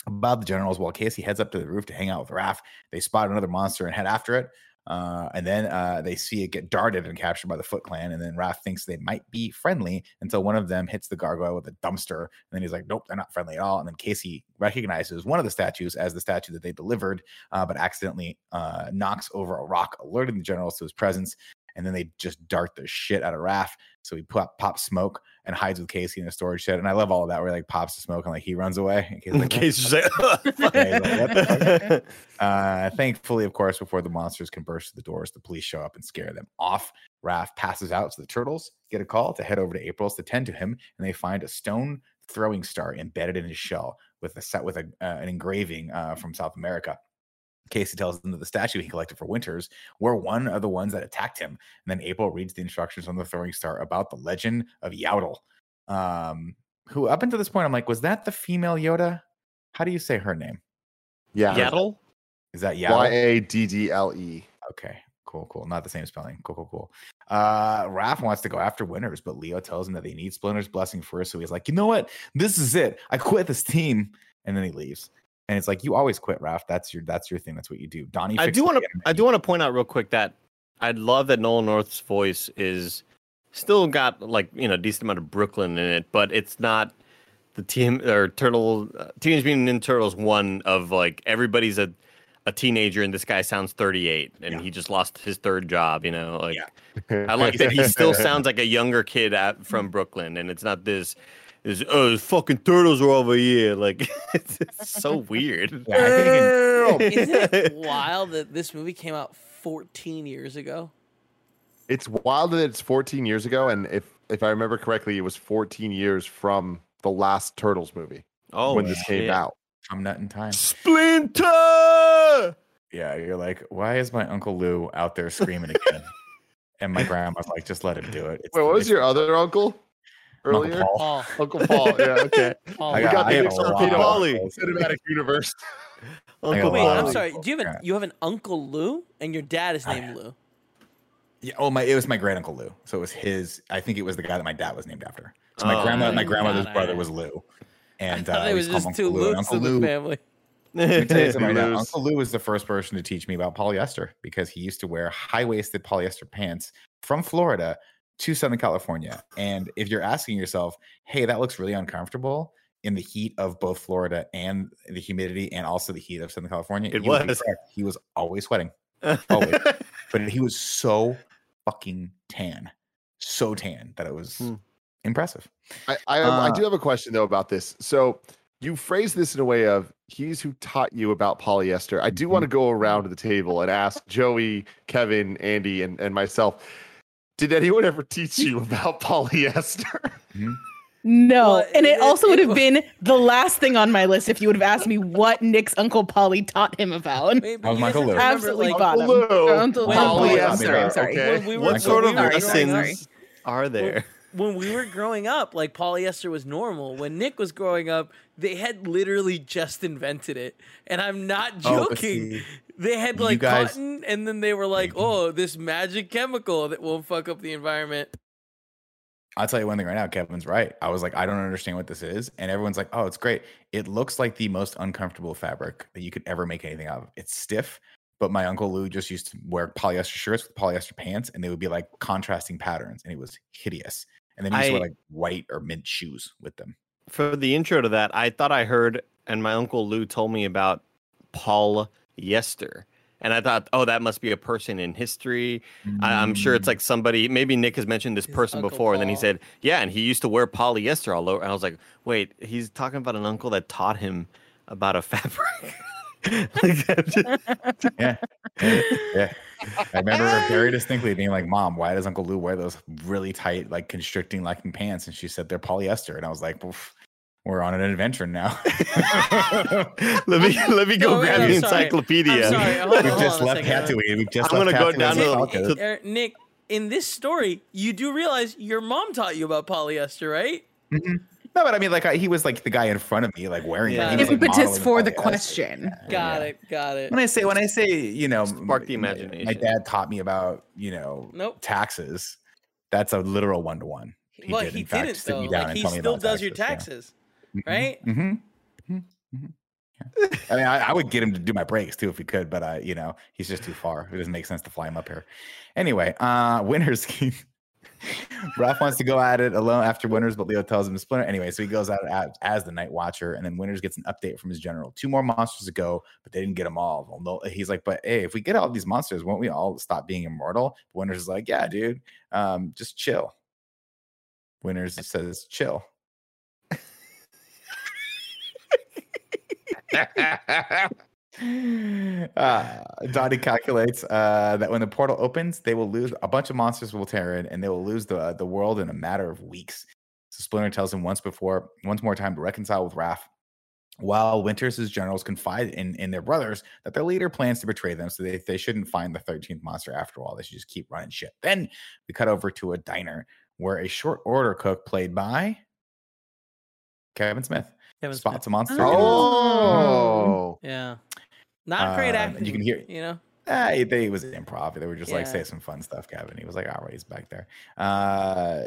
about the generals while Casey heads up to the roof to hang out with Raph. They spot another monster and head after it. Uh, and then uh, they see it get darted and captured by the Foot Clan. And then Raph thinks they might be friendly until one of them hits the gargoyle with a dumpster. And then he's like, nope, they're not friendly at all. And then Casey recognizes one of the statues as the statue that they delivered, uh, but accidentally uh, knocks over a rock, alerting the generals to his presence. And then they just dart the shit out of Raph. So he pop, pops smoke and hides with Casey in a storage shed. And I love all of that where he like pops the smoke and like he runs away. And Casey's like, "What case the you fuck?" say, Yeah, he's like, "What the fuck?" Uh, thankfully, of course, before the monsters can burst through the doors, the police show up and scare them off. Raph passes out, so the turtles get a call to head over to April's to tend to him, and they find a stone throwing star embedded in his shell with a set with a, uh, an engraving uh, from South America. Casey tells them that the statue he collected for Winters were one of the ones that attacked him. And then April reads the instructions on the throwing star about the legend of Yaddle. Um, who up until this point, I'm like, was that the female Yoda? How do you say her name? yeah. Yaddle? Is that Y Yaddle? A D D L E. Okay, cool, cool. Not the same spelling. Cool, cool, cool. Uh, Raph wants to go after Winters, but Leo tells him that they need Splinter's blessing first. So he's like, you know what? This is it. I quit this team, and then he leaves. And it's like you always quit, Raph. That's your that's your thing. That's what you do. Donnie. I do want to. I do want to point out real quick that I love that Nolan North's voice is still got like you know decent amount of Brooklyn in it, but it's not the team or Turtle uh, Teenage Mutant Ninja Turtles one of like everybody's a a teenager and this guy sounds 38 and Yeah. he just lost his third job. You know, like Yeah. I like that he still sounds like a younger kid at, from Brooklyn, and it's not this. Is oh, the fucking turtles are over here. Like it's, it's so weird. Yeah, I think in- Isn't it wild that this movie came out 14 years ago? It's wild that it's 14 years ago, and if if I remember correctly, it was 14 years from the last Turtles movie oh, when this came out. I'm not in time. Splinter. Yeah, you're like, why is my Uncle Lou out there screaming again? and my grandma's like, just let him do it. It's Wait, what was your other uncle Uncle earlier? Paul. Paul. Uncle Paul. Yeah, okay. Paul. I We got, got the got a Pixar lot Peter of Polly. Cinematic universe. Uncle lot Wait, of I'm sorry. Do you have Yeah. an you have an Uncle Lou and your dad is I- named Lou? Yeah, oh my, it was my grand uncle Lou. So it was his. I think it was the guy that my dad was named after. So my Oh, grandma, my God, grandmother's I- brother was Lou, and I uh, it was call him just two Uncle Lou. Luke's Uncle in the family. Let me tell you something right now. Uncle Lou was the first person to teach me about polyester because he used to wear high waisted polyester pants from Florida to Southern California. And if you're asking yourself, hey, that looks really uncomfortable in the heat of both Florida and the humidity and also the heat of Southern California, It you would be was. He was always sweating, always. but he was so fucking tan, so tan that it was Hmm. impressive. I, I, have- I Uh, do have a question though about this. So you phrase this in a way of he's who taught you about polyester. I do want to go around to the table and ask Joey, Kevin, Andy, and, and myself. Did anyone ever teach you about polyester? Hmm? No, Well, and it, it- also would it have been the last thing on my list if you would have asked me what Nick's uncle Polly taught him about. Wait, was Michael have to Lewis. remember, Absolutely like, bottom. Lou, Uncle when- Polly. polyester, I'm sorry. okay. When we were- What sort of were lessons are there? When we were growing up, like polyester was normal. When Nick was growing up, they had literally just invented it. And I'm not Oh, joking. see, they had like guys- cotton, and then they were like, mm-hmm. oh, this magic chemical that won't fuck up the environment. I'll tell you one thing right now, Kevin's right. I was like, I don't understand what this is. And everyone's like, oh, it's great. It looks like the most uncomfortable fabric that you could ever make anything out of. It's stiff, but my uncle Lou just used to wear polyester shirts with polyester pants, and they would be like contrasting patterns, and it was hideous. And then he used to wear like white or mint shoes with them. For the intro to that, I thought I heard, and my uncle Lou told me about Paul Yester. And I thought, oh, that must be a person in history. I, I'm sure it's Mm. like somebody. Maybe Nick has mentioned this His person Uncle before, and then he said, "Yeah," and he used to wear polyester all over. And I was like, "Wait, he's talking about an uncle that taught him about a fabric." Like, that just- yeah. yeah. I remember very distinctly being like, Mom, why does Uncle Lou wear those really tight, like constricting lacking pants? And she said they're polyester. And I was like, "Oof, we're on an adventure now. let me let me go No, grab I'm the sorry. encyclopedia. Hold We've hold just on left second. Tatooine. We've just I'm left gonna go down with to- Falcon. to- Er, Nick, in this story, you do realize your mom taught you about polyester, right? No, but I mean, like I, he was like the guy in front of me, like wearing Yeah. it. He was, like, Impetus modeling for the polyester. question. Yeah, Got yeah. it. Got it. When I say when I say you know Spark the imagination. my- My dad taught me about you know Nope. taxes. That's a literal one to one. Well, did, he fact, didn't sit me though. down Like and he tell still about does your taxes, yeah. taxes, right? Mm-hmm. I mean, I, I would get him to do my breaks too if he could, but uh, you know, he's just too far. It doesn't make sense to fly him up here. Anyway, uh, winners. Ralph wants to go at it alone after winners, but Leo tells him to splinter. Anyway, so he goes out as, the Night Watcher, and then winners gets an update from his general. Two more monsters to go, but they didn't get them all. He's like, but hey, if we get all these monsters, won't we all stop being immortal? Winners is like, yeah, dude, um, just chill. Winners says, chill. uh, Dottie calculates uh, that when the portal opens, they will lose a bunch of monsters will tear in, and they will lose the the world in a matter of weeks. So Splinter tells him once before, once more time to reconcile with Raph. While Winters' generals confide in, in their brothers that their leader plans to betray them, so they, they shouldn't find the 13th monster after all. They should just keep running shit. Then we cut over to a diner where a short order cook played by Kevin Smith Kevin spots Smith. a monster. Oh. Oh, Yeah. Not great Um, and acting. you can hear- You know. Ah, he- they was improv. They were just like Yeah. say some fun stuff, Kevin. He was like, all right, he's back there. Uh,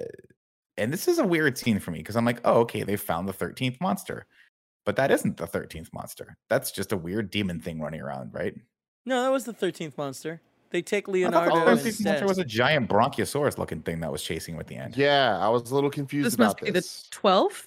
and this is a weird scene for me because I'm like, oh, okay, they found the 13th monster. But that isn't the 13th monster. That's just a weird demon thing running around, right? No, that was the thirteenth monster. They take I Leonardo the 13th monster was a giant bronchiosaurus looking thing that was chasing him at the end. yeah. I was a little confused This about must be the this. 12th.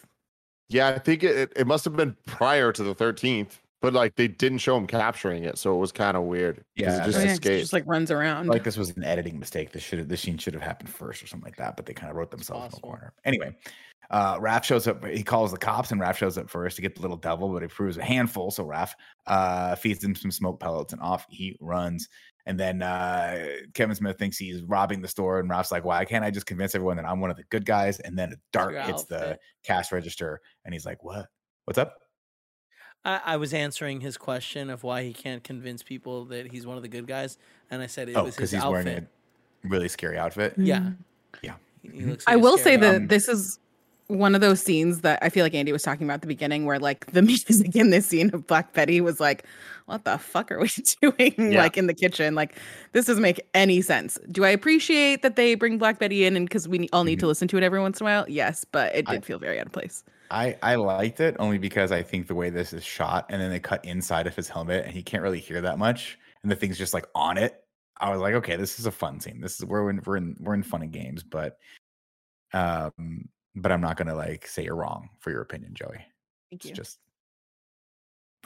Yeah, I think it, it, it must have been prior to the 13th, but like they didn't show him capturing it, so it was kind of weird. Yeah, it Oh, just yeah, 'cause it escaped. just like runs around. like this was an editing mistake. This should have this scene should have happened first or something like that, but they kind of wrote themselves in the corner. Anyway, uh Raph shows up. He calls the cops, and Raph shows up first to get the little devil, but he proves a handful. So Raph uh feeds him some smoke pellets, and off he runs. And then uh Kevin Smith thinks he's robbing the store, and Raph's like, "Why can't I just convince everyone that I'm one of the good guys?" And then a dart Your hits the cash register, and he's like, "What? What's up?" I, I was answering his question of why he can't convince people that he's one of the good guys, and I said it oh, was because his he's outfit. wearing a really scary outfit. Yeah. He- he looks I like a will say that Um, this is one of those scenes that I feel like Andy was talking about at the beginning, where like the music in this scene of Black Betty was like, "What the fuck are we doing?" Yeah. Like in the kitchen, like this doesn't make any sense. Do I appreciate that they bring Black Betty in, and because we all need to listen to it every once in a while? Yes, but it I- did feel very out of place. I I liked it only because I think the way this is shot, and then they cut inside of his helmet, and he can't really hear that much, and the thing's just like on it. I was like, okay, this is a fun scene. This is we're in we're in we're in fun and games, but um, but I'm not gonna like say you're wrong for your opinion, Joey. Thank you. It's just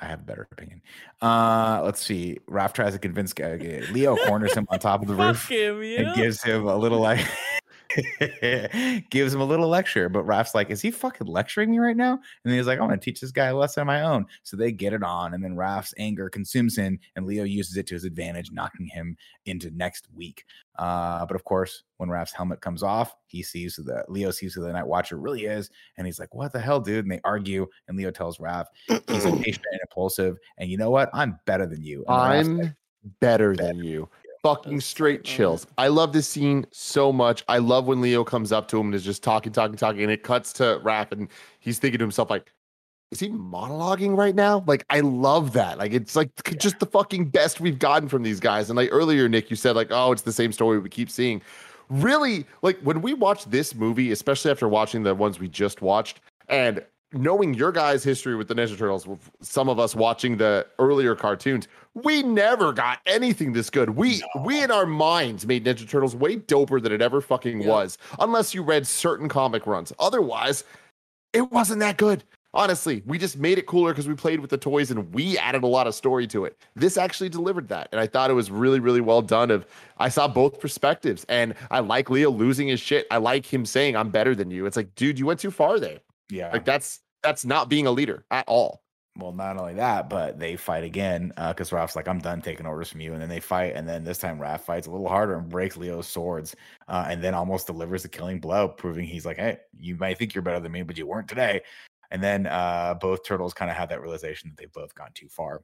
I have a better opinion. Uh, let's see. Raph tries to convince uh, Leo corners him on top of the roof him, yeah. and gives him a little like gives him a little lecture. But Raph's like, "Is he fucking lecturing me right now?" And he's like, "I'm gonna teach this guy a lesson of my own." So they get it on, and then Raph's anger consumes him, and Leo uses it to his advantage, knocking him into next week. Uh, but of course, when Raph's helmet comes off, he sees who the Leo sees who the Night Watcher really is, and he's like, "What the hell, dude?" And they argue, and Leo tells Raph he's impatient and impulsive, and you know what? I'm better than you. And I'm better than you. Fucking straight chills. I love this scene so much. I love when Leo comes up to him and is just talking, talking, talking, and it cuts to Raph, and he's thinking to himself, like, is he monologuing right now? Like, I love that. Like, it's like c- just the fucking best we've gotten from these guys. And like earlier, Nick, you said, like, oh, it's the same story we keep seeing. Really, like when we watch this movie, especially after watching the ones we just watched, and knowing your guys' history with the Ninja Turtles, some of us watching the earlier cartoons, we never got anything this good. We we in our minds made Ninja Turtles way doper than it ever fucking Yeah. was, unless you read certain comic runs. Otherwise, it wasn't that good. Honestly, we just made it cooler because we played with the toys and we added a lot of story to it. This actually delivered that, and I thought it was really, really well done. Of I saw both perspectives, and I like Leo losing his shit. I like him saying, "I'm better than you." It's like, dude, you went too far there. yeah, Like that's that's not being a leader at all. well, not only that, but they fight again because Raph's like, I'm done taking orders from you. And then they fight. And then this time, Raph fights a little harder and breaks Leo's swords uh, and then almost delivers the killing blow, proving he's like, hey, you might think you're better than me, but you weren't today. And then uh, both turtles kind of have that realization that they've both gone too far.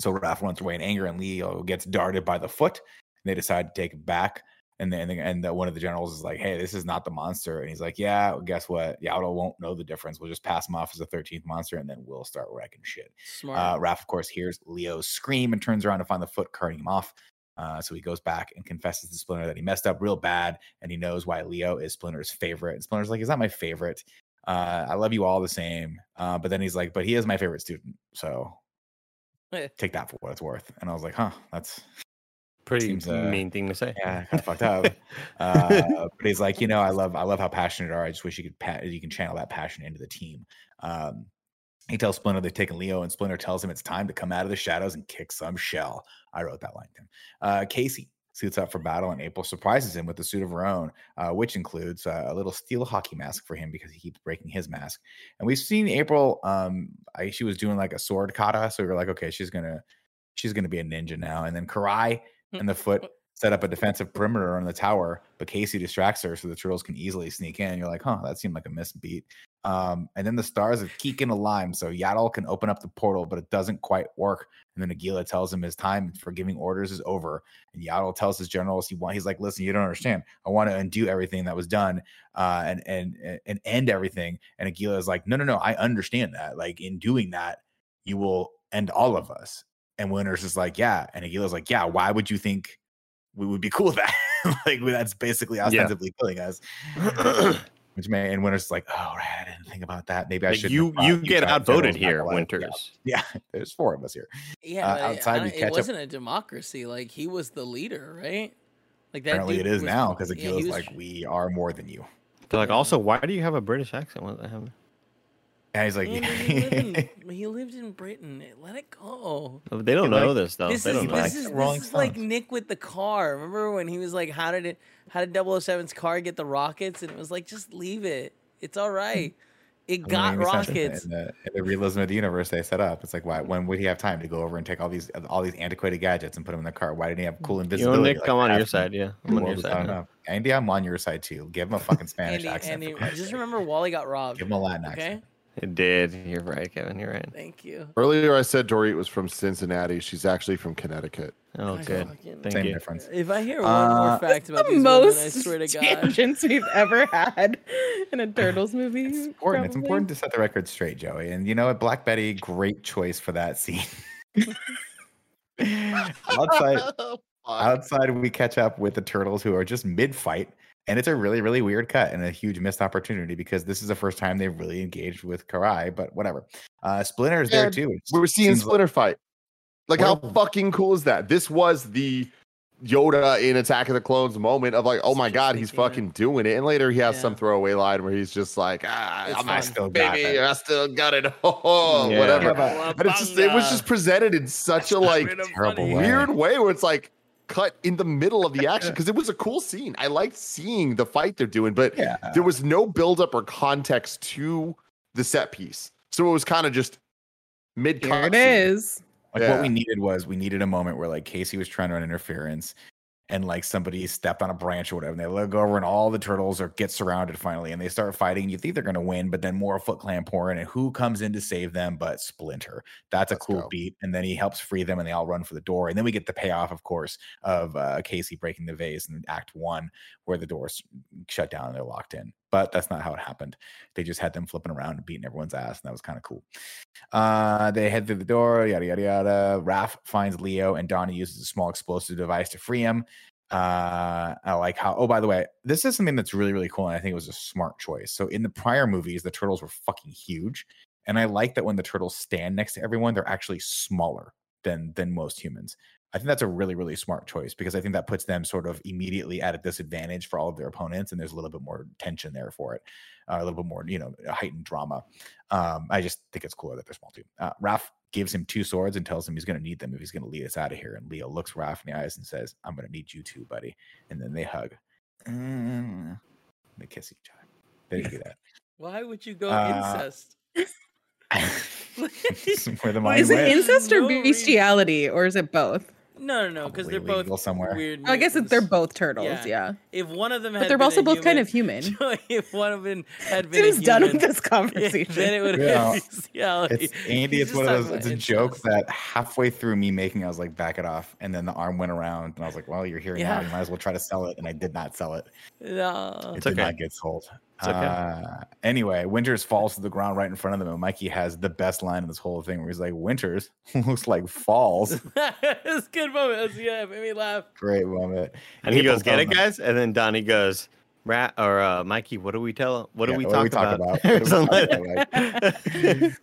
So Raph runs away in anger, and Leo gets darted by the foot. And they decide to take it back. And then and the, one of the generals is like, "Hey, this is not the monster." And he's like, "Yeah, guess what? Yaotl won't know the difference. We'll just pass him off as a 13th monster, and then we'll start wrecking shit." Smart. Uh, Raph, of course, hears Leo's scream and turns around to find the foot carting him off. Uh, so he goes back and confesses to Splinter that he messed up real bad, and he knows why Leo is Splinter's favorite. And Splinter's like, "He's not my favorite. Uh, I love you all the same." Uh, but then he's like, "But he is my favorite student." So take that for what it's worth. And I was like, "Huh, that's Pretty Seems, uh, mean thing to say. yeah, kind of fucked up." Uh, but he's like, "You know, I love, I love how passionate you are. I just wish you could, pa- you can channel that passion into the team." Um, he tells Splinter they've taken Leo, and Splinter tells him it's time to come out of the shadows and kick some shell. I wrote that line down. Uh, Casey suits up for battle, and April surprises him with a suit of her own, uh, which includes uh, a little steel hockey mask for him because he keeps breaking his mask. And we've seen April. Um, I, she was doing like a sword kata, so we were like, okay, she's gonna, she's gonna be a ninja now. And then Karai and the foot set up a defensive perimeter on the tower, but Casey distracts her so the turtles can easily sneak in. You're like, huh, that seemed like a misbeat. Um, and then the stars have Keegan a lime, so Yaotl can open up the portal, but it doesn't quite work. And then Aguila tells him his time for giving orders is over. And Yaotl tells his generals he want he's like, listen, you don't understand. I want to undo everything that was done uh and and and end everything. And Aguila is like, no, no, no, I understand that. Like in doing that, you will end all of us. And Winter's is like, yeah. And Aguila's like, yeah, why would you think we would be cool with that? like that's basically ostensibly killing us. Which may and Winter's is like, oh right, I didn't think about that. Maybe I Like, should. you you get outvoted here, Yeah, Winters. yeah, there's four of us here. yeah, uh, but I- outside I we don't- catch it up- wasn't a democracy. Like he was the leader, right? Like that. Apparently, it dude was- now because yeah, he was- like, we are more than you. They're like, also, why do you have a British accent? What the hell? And he's like, Man, he, lived in, he lived in Britain. Let it go. Oh, they don't Yeah, know like, this though. This they is don't know. like this is, Rolling this is like Nick with the car. Remember when he was like, "How did it? How did 007's car get the rockets?" And it was like, "Just leave it. It's all right. It I got mean, rockets." In the, in the realism of the universe they set up, it's like, why? When would he have time to go over and take all these all these antiquated gadgets and put them in the car? Why didn't he have cool invisibility? You know, invisibility? Nick, I'm on your side. Yeah, I'm on your side. don't Andy, I'm on your side too. Give him a fucking Spanish Andy, accent. Andy, just remember Wally got robbed. Give him a Latin Okay, accent. It did. You're right, Kevin. You're right. thank you. Earlier, I said Dorit was from Cincinnati. She's actually from Connecticut. Oh, I good. Thank Same you. difference. If I hear one Uh, more fact about the these women, most I swear to God. tangents we've ever had in a Turtles movie. It's important. It's important to set the record straight, Joey. And you know what? Black Betty, great choice for that scene. outside, outside, we catch up with the turtles who are just mid-fight, and it's a really, really weird cut and a huge missed opportunity because this is the first time they've really engaged with Karai. But whatever. Uh, Splinter is there too. We were seeing seems like- Splinter fight. Like, how fucking cool is that? This was the Yoda in Attack of the Clones moment of like, oh my god, he's fucking doing it. And later he has some throwaway line where he's just like, ah, I'm fun. I still got baby, it. I still got it. Oh, Yeah. whatever. Yeah, but- But it's just it was just presented in such a like terrible way. weird way where it's like, cut in the middle of the action because it was a cool scene. I liked seeing the fight they're doing, but Yeah. there was no buildup or context to the set piece. So it was kind of just mid Here it is. Like Yeah. what we needed was we needed a moment where like Casey was trying to run interference and like somebody stepped on a branch or whatever. And they look over and all the turtles are get surrounded finally and they start fighting. You think they're gonna win, but then more Foot Clan pour in, and who comes in to save them but Splinter? That's a Let's cool go. beat. And then he helps free them and they all run for the door. And then we get the payoff, of course, of uh, Casey breaking the vase in Act One, where the doors shut down and they're locked in. But that's not how it happened. They just had them flipping around and beating everyone's ass, and that was kind of cool. Uh, they head through the door, yada yada yada. Raph finds Leo, and Donnie uses a small explosive device to free him. Uh, I like how. Oh, by the way, this is something that's really really cool, and I think it was a smart choice. So in the prior movies, the turtles were fucking huge, and I like that when the turtles stand next to everyone, they're actually smaller than than most humans. I think that's a really really smart choice because I think that puts them sort of immediately at a disadvantage for all of their opponents, and there's a little bit more tension there for it, uh, a little bit more you know heightened drama. Um, I just think it's cooler that they're small too. Uh, Raph gives him two swords and tells him he's going to need them if he's going to lead us out of here. And Leo looks Raph in the eyes and says, "I'm going to need you too, buddy." And then they hug. Mm. They kiss each other. They didn't do that. Why would you go Uh, incest? Where the Why Is it incest or No reason. bestiality, or is it both? No, no, no, because they're both legal somewhere. weird. I guess that they're both turtles. Yeah. Yeah, If one of them, but they're been also a both kind of human- human. if one of them had been Tim's a done with this yeah, conversation. then it would Yeah. have bestiality. It's Andy. It's one of those. It's a joke that halfway through me making, I was like, back it off, and then the arm went around, and I was like, well, you're here now. You might as well try to sell it, and I did not sell it. No. It It's did okay. not get sold. It's okay. Uh, anyway, Winters falls to the ground right in front of them, and Mikey has the best line in this whole thing, where he's like, "Winters looks like falls." it's a good moment. It was, yeah, it made me laugh. Great moment. And he April goes, "Get it, them- guys?" And then Donnie goes, "Rat or uh, Mikey, what do we tell? What do Yeah, we what do talk we about?" talk about? What we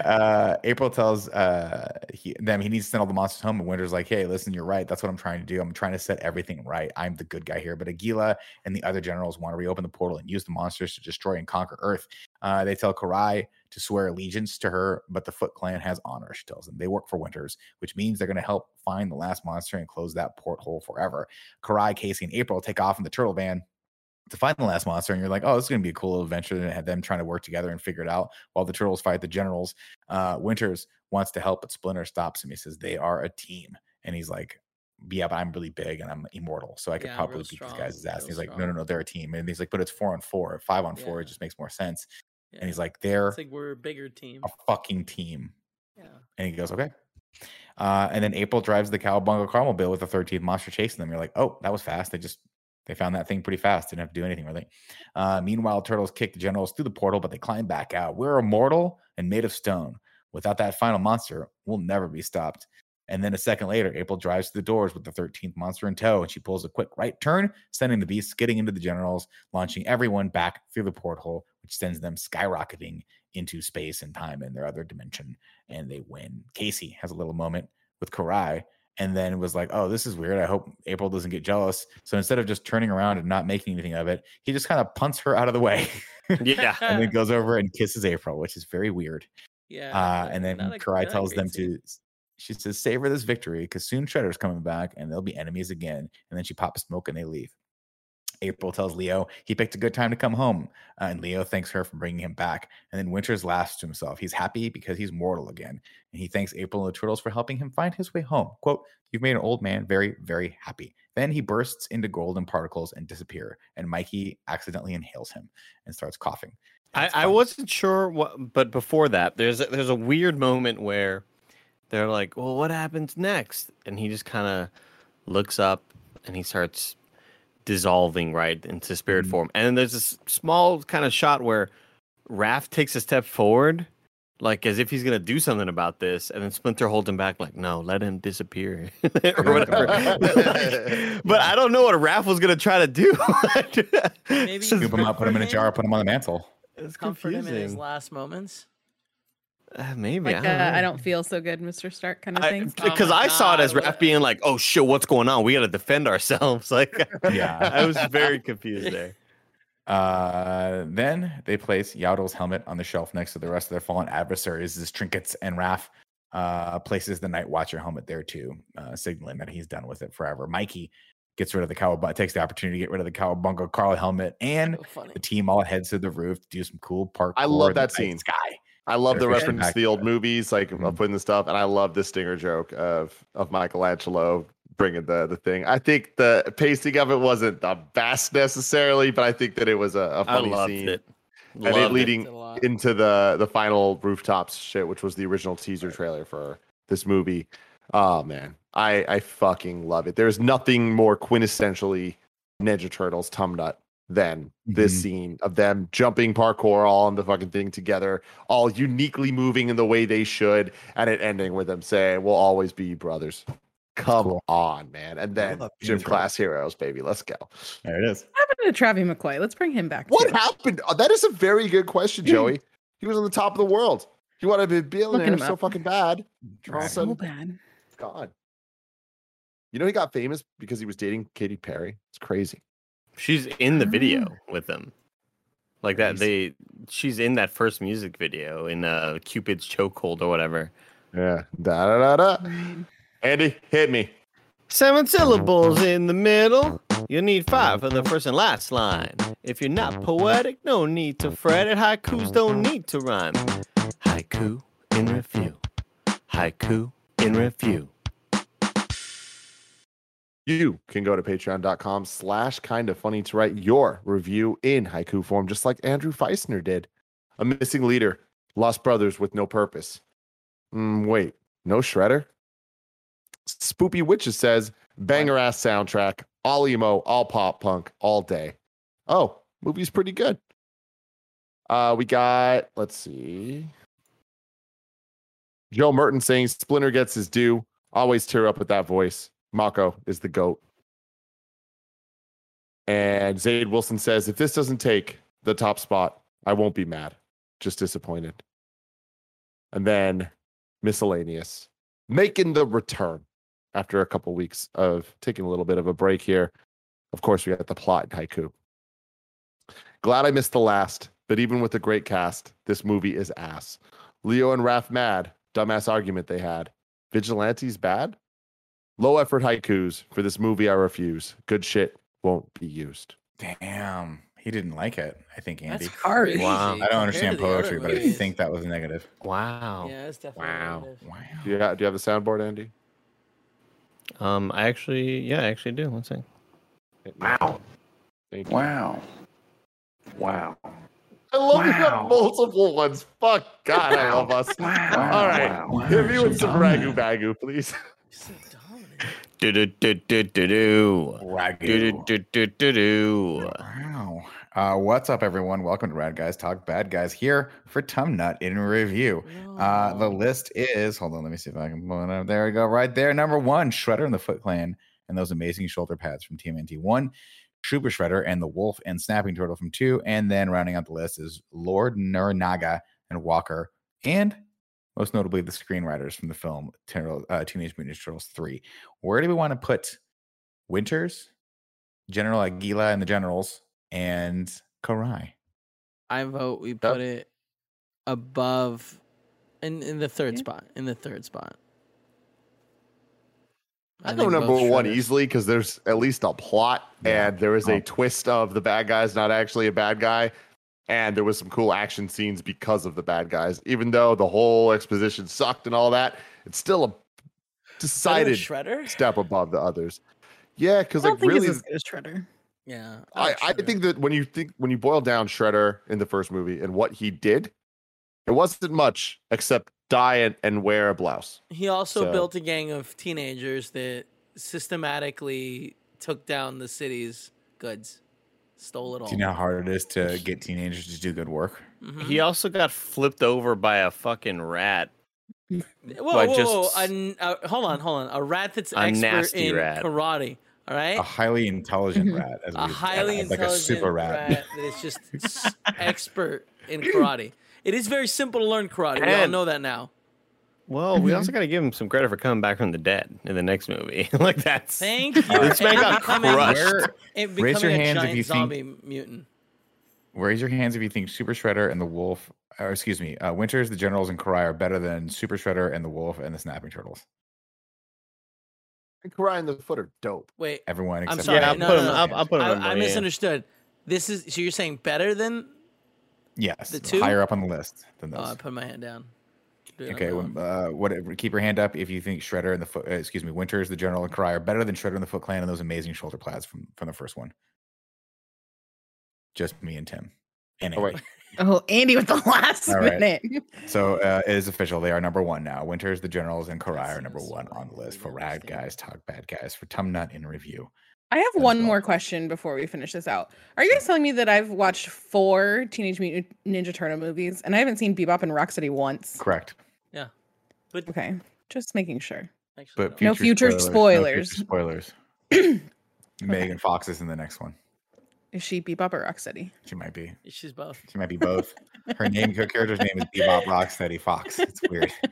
uh, April tells uh, he, them he needs to send all the monsters home, and Winter's like, "Hey, listen, you're right. That's what I'm trying to do. I'm trying to set everything right. I'm the good guy here." But Aguila and the other generals want to reopen the portal and use the monsters to destroy and conquer Earth. Uh, they tell Karai to swear allegiance to her, but the Foot Clan has honor. She tells them they work for Winters, which means they're going to help find the last monster and close that porthole forever. Karai, Casey, and April take off in the turtle van to find the last monster, and you're like, oh, this is going to be a cool little adventure and have them trying to work together and figure it out while the turtles fight the generals. Uh, Winters wants to help, but Splinter stops him. He says they are a team, and he's like, yeah, but I'm really big and I'm immortal, so I could Yeah, probably beat strong, these guys' ass. And he's like, no, strong. no, no, they're a team, and he's like, but it's four on four, five on four, it just makes more sense. Yeah. And he's like, they're it's like we're a bigger team. a fucking team. Yeah. And he goes, okay. Uh, and then April drives the Cowabunga Carmobile with the 13th monster chasing them. You're like, oh, that was fast. They just they found that thing pretty fast. Didn't have to do anything really. Uh, meanwhile, turtles kick the generals through the portal, but they climb back out. We're immortal and made of stone. Without that final monster, we'll never be stopped. And then a second later, April drives to the doors with the 13th monster in tow, and she pulls a quick right turn, sending the beast skidding into the generals, launching everyone back through the porthole, which sends them skyrocketing into space and time in their other dimension, and they win. Casey has a little moment with Karai, and then was like, "Oh, this is weird. I hope April doesn't get jealous." So instead of just turning around and not making anything of it, he just kind of punts her out of the way, yeah. and then goes over and kisses April, which is very weird. Yeah. Uh, and then a- Karai tells them to. She says, "Savor this victory, because soon Shredder's coming back, and they'll be enemies again." And then she pops smoke, and they leave. April tells Leo he picked a good time to come home, uh, and Leo thanks her for bringing him back. And then Winters laughs to himself. He's happy because he's mortal again, and he thanks April and the Turtles for helping him find his way home. "Quote: You've made an old man very, very happy." Then he bursts into golden particles and disappear, and Mikey accidentally inhales him and starts coughing. I, I wasn't sure what, but before that, there's a, there's a weird moment where they're like, "Well, what happens next?" And he just kind of looks up and he starts dissolving right into spirit Mhm. form. And then there's this small kind of shot where Raph takes a step forward, like as if he's gonna do something about this, and then Splinter holds him back, like, "No, let him disappear," or whatever. Like, but I don't know what Raph was gonna try to do. Maybe Scoop him up, put him in a jar, put him on the mantle. It's Comfort him in his last moments. Uh, maybe Like, I uh, don't, know. I don't feel so good, Mr. Stark, kind of thing. because Oh I saw it as Raph being like, "Oh shit, what's going on? We got to defend ourselves." Like, Yeah. I was very confused there. Uh, then they place Yaotl's helmet on the shelf next to the rest of their fallen adversaries, his trinkets and Raph. uh, places the Night Watcher helmet there too, uh, signaling that he's done with it forever. Mikey gets rid of the cowabunga, takes the opportunity to get rid of the cowabunga Carl helmet, and So the team all heads to the roof to do some cool parkour. I love that night scene. Sky. I love the They're fishing reference to the old movies, like of Mhm. putting the stuff, and I love the stinger joke of of Michelangelo bringing the the thing. I think the pacing of it wasn't the best necessarily, but I think that it was a funny loved scene. it. And it Loved leading Did a lot. into the the final rooftops shit, which was the original teaser trailer for this movie. Oh man, I I fucking love it. There's nothing more quintessentially Ninja Turtles Tum Nut than this Mhm. scene of them jumping parkour all on the fucking thing together, all uniquely moving in the way they should, and it ending with them saying, "We'll always be brothers." Come cool. on, man! And then love gym class heroes, baby. Let's go. There it is. What happened to Travis McCoy? Let's bring him back. What too. happened? Oh, that is a very good question, Joey. He was on the top of the world. He wanted to be a billionaire so up. fucking bad. All of. So bad. it's. You know, he got famous because he was dating Katy Perry. It's crazy. She's in the video Ah. with them. Like that, Nice. they she's in that first music video in uh Cupid's chokehold or whatever. Yeah. Da da da da. Right. Andy, hit me. Seven syllables in the middle. You need five for the first and last line. If you're not poetic, no need to fret it. Haikus don't need to rhyme. Haiku in review. Haiku in review. You can go to patreon.com slash kind of funny to write your review in haiku form, just like Andrew Feisner did. A missing leader, lost brothers with no purpose. Mm, wait, no shredder? Spoopy Witches says, banger ass soundtrack, all emo, all pop punk, all day. Oh, movie's pretty good. Uh, we got, let's see. Joe Merton saying Splinter gets his due. Always tear up with that voice. Mako is the GOAT. And Zayd Wilson says, if this doesn't take the top spot, I won't be mad, just disappointed. And then miscellaneous, making the return after a couple weeks of taking a little bit of a break here. Of course, we got the plot in haiku. Glad I missed the last, but even with a great cast, this movie is ass. Leo and Raph mad, dumbass argument they had. Vigilantes bad? Low effort haikus for this movie I refuse. Good shit won't be used. Damn, he didn't like it. I think Andy. That's harsh. crazy Wow. I I don't understand to the other poetry, but I think that was negative. Wow. Yeah, it's definitely. Wow. negative. Wow. Do you, have, do you have the soundboard, Andy? Um, I actually, yeah, I actually do. One second. Wow. Thank you. Wow. Wow. I love you have multiple ones. Fuck God, I love us. Wow. All right. Wow. Hit me with some ragu bagu, please. Do do do do do do. Do do do do do. Wow. Uh, what's up, everyone? Welcome to Rad Guys Talk Bad Guys here for Tumnut in review. Uh, the list is hold on, let me see if I can pull it up. There we go, right there. Number one, Shredder and the Foot Clan and those amazing shoulder pads from TMNT one, Super Shredder and the Wolf and Snapping Turtle from two, and then rounding out the list is Lord Norinaga and Walker, and most notably the screenwriters from the film uh, Teenage Mutant Ninja Turtles three. Where do we want to put Winters, General Aguila and the Generals, and Karai? I vote we put it above, in in the third spot. In the third spot. I know think number both one Shredders- easily because there's at least a plot Yeah. and there is Oh. a twist of the bad guy's not actually a bad guy. And there was some cool action scenes because of the bad guys. Even though the whole exposition sucked and all that, it's still a decided Shredder. step above the others. Yeah, because I like think really, it's as good as Shredder. Yeah, I, like I Shredder. think that when you think when you boil down Shredder in the first movie and what he did, it wasn't much except die and, and wear a blouse. he also so- built a gang of teenagers that systematically took down the city's goods, stole it all. Do you know how hard it is to get teenagers to do good work? Mhm. He also got flipped over by a fucking rat. Whoa, but whoa, whoa! just- A n- uh, hold on, hold on. A rat that's A expert nasty in rat. karate. All right, A highly intelligent rat, as a we- highly like intelligent a super rat. that is just expert in karate. It is very simple to learn karate. We all know that now. Well, we also got to give him some credit for coming back from the dead in the next movie. like that's Thank you. This man got crushed. Where, and Raise your a hands if giant you think- zombie mutant. Raise your hands if you think Super Shredder and the Wolf, or excuse me, uh, Winters, the Generals, and Karai are better than Super Shredder and the Wolf and the Snapping Turtles. Karai and the Foot are dope. Wait, Everyone I'm sorry. Yeah, I'll no, put no, him. no. I'll, I'll put him. I, I misunderstood. This is so you're saying better than? yes, The two? higher up on the list than Oh, those. I put my hand down. Dude, I'm Okay, going. well, uh, whatever. Keep your hand up if you think Shredder and the Foot, uh, excuse me, Winters, the General, and Karai are better than Shredder and the Foot Clan and those amazing shoulder pads from from the first one. Just me and Tim. And Oh, wait. Andy. Oh, Andy with the last All right. minute. So uh, it is official. They are number one now. Winters, the Generals, and Karai are number one on the list for really Rad. Guys Talk Bad Guys for Tumnut in review. I have As one well. more question before we finish this out. Are you guys telling me that I've watched four Teenage Mutant Ninja Turtle movies and I haven't seen Bebop and Rocksteady once? Correct. But Okay, just making sure. actually, But no. No future spoilers. No future spoilers. Megan Fox is in the next one. Is she Bebop or Rocksteady? She might be. she's both. She might be both. Her name, her character's name is Bebop Rocksteady Fox. It's weird.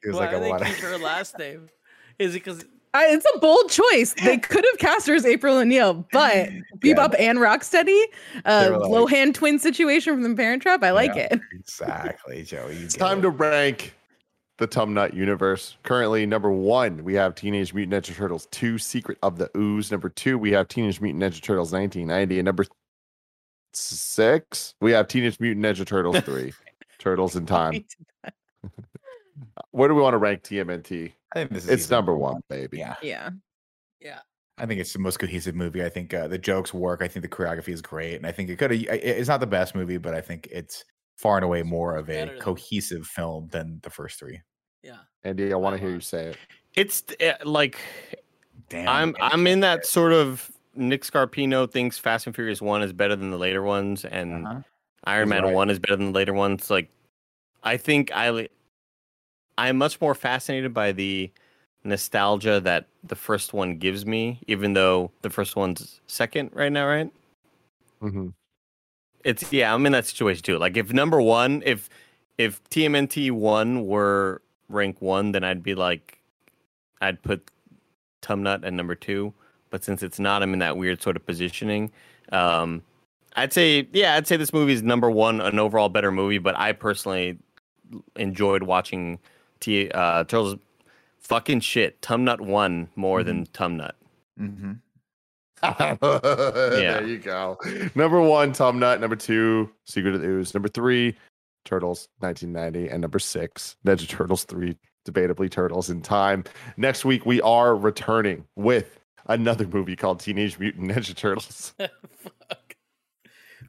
It was Why like a do they lot keep her last name? Is it because I, it's a bold choice. They could have cast her as April O'Neil, but Bebop and Rocksteady, uh, They were like- Lohan twin situation from the Parent Trap. I like Yeah. it. Exactly, Joey. It's time it. to rank the Tumnut universe. Currently, number one, we have Teenage Mutant Ninja Turtles 2 Secret of the Ooze. Number two, we have Teenage Mutant Ninja Turtles 1990. And number six, we have Teenage Mutant Ninja Turtles 3 Turtles in Time. Where do we want to rank TMNT? I think this is It's easily number one, baby. Yeah, Yeah. yeah? I think it's the most cohesive movie. I think uh, the jokes work. I think the choreography is great, and I think it could. It's not the best movie, but I think it's far and away more of a Better than- cohesive film than the first three. Yeah. Andy, I want to hear you say it. It's uh, like Damn, I'm I'm in that sort of Nick Scarpino thinks Fast and Furious One is better than the later ones, and Uh-huh. Iron He's Man right. One is better than the later ones. Like, I think I li- I'm much more fascinated by the nostalgia that the first one gives me, even though the first one's second right now, right? Mhm. It's yeah, I'm in that situation too. Like if number one, if if TMNT one were rank one, then I'd be like, I'd put Tumnut at number two. But since it's not, I'm in that weird sort of positioning. Um, I'd say yeah, I'd say this movie is number one, an overall better movie. But I personally enjoyed watching T uh, Turtles. Fucking shit, Tumnut one more than Tumnut. hmm there you go. Number one, Tom Nut. Number two, Secret of the Ooze. Number three, Turtles 1990. And number six, Ninja Turtles 3, debatably Turtles in Time. Next week, we are returning with another movie called Teenage Mutant Ninja Turtles.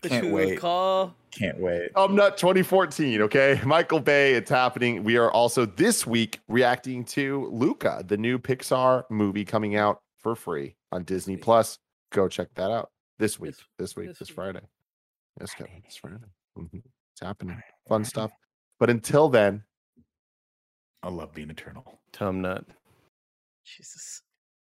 Fuck. Which Can't wait. call Can't wait. Tom Nut 2014. Okay. Michael Bay, it's happening. We are also this week reacting to Luca, the new Pixar movie coming out for free on Disney Plus. Go check that out this week. This- This, week, this this, week. Friday. Yes, Kevin. This Friday. Mhm. It's happening. Fun stuff. But until then, I love being eternal. Tumnut. Jesus.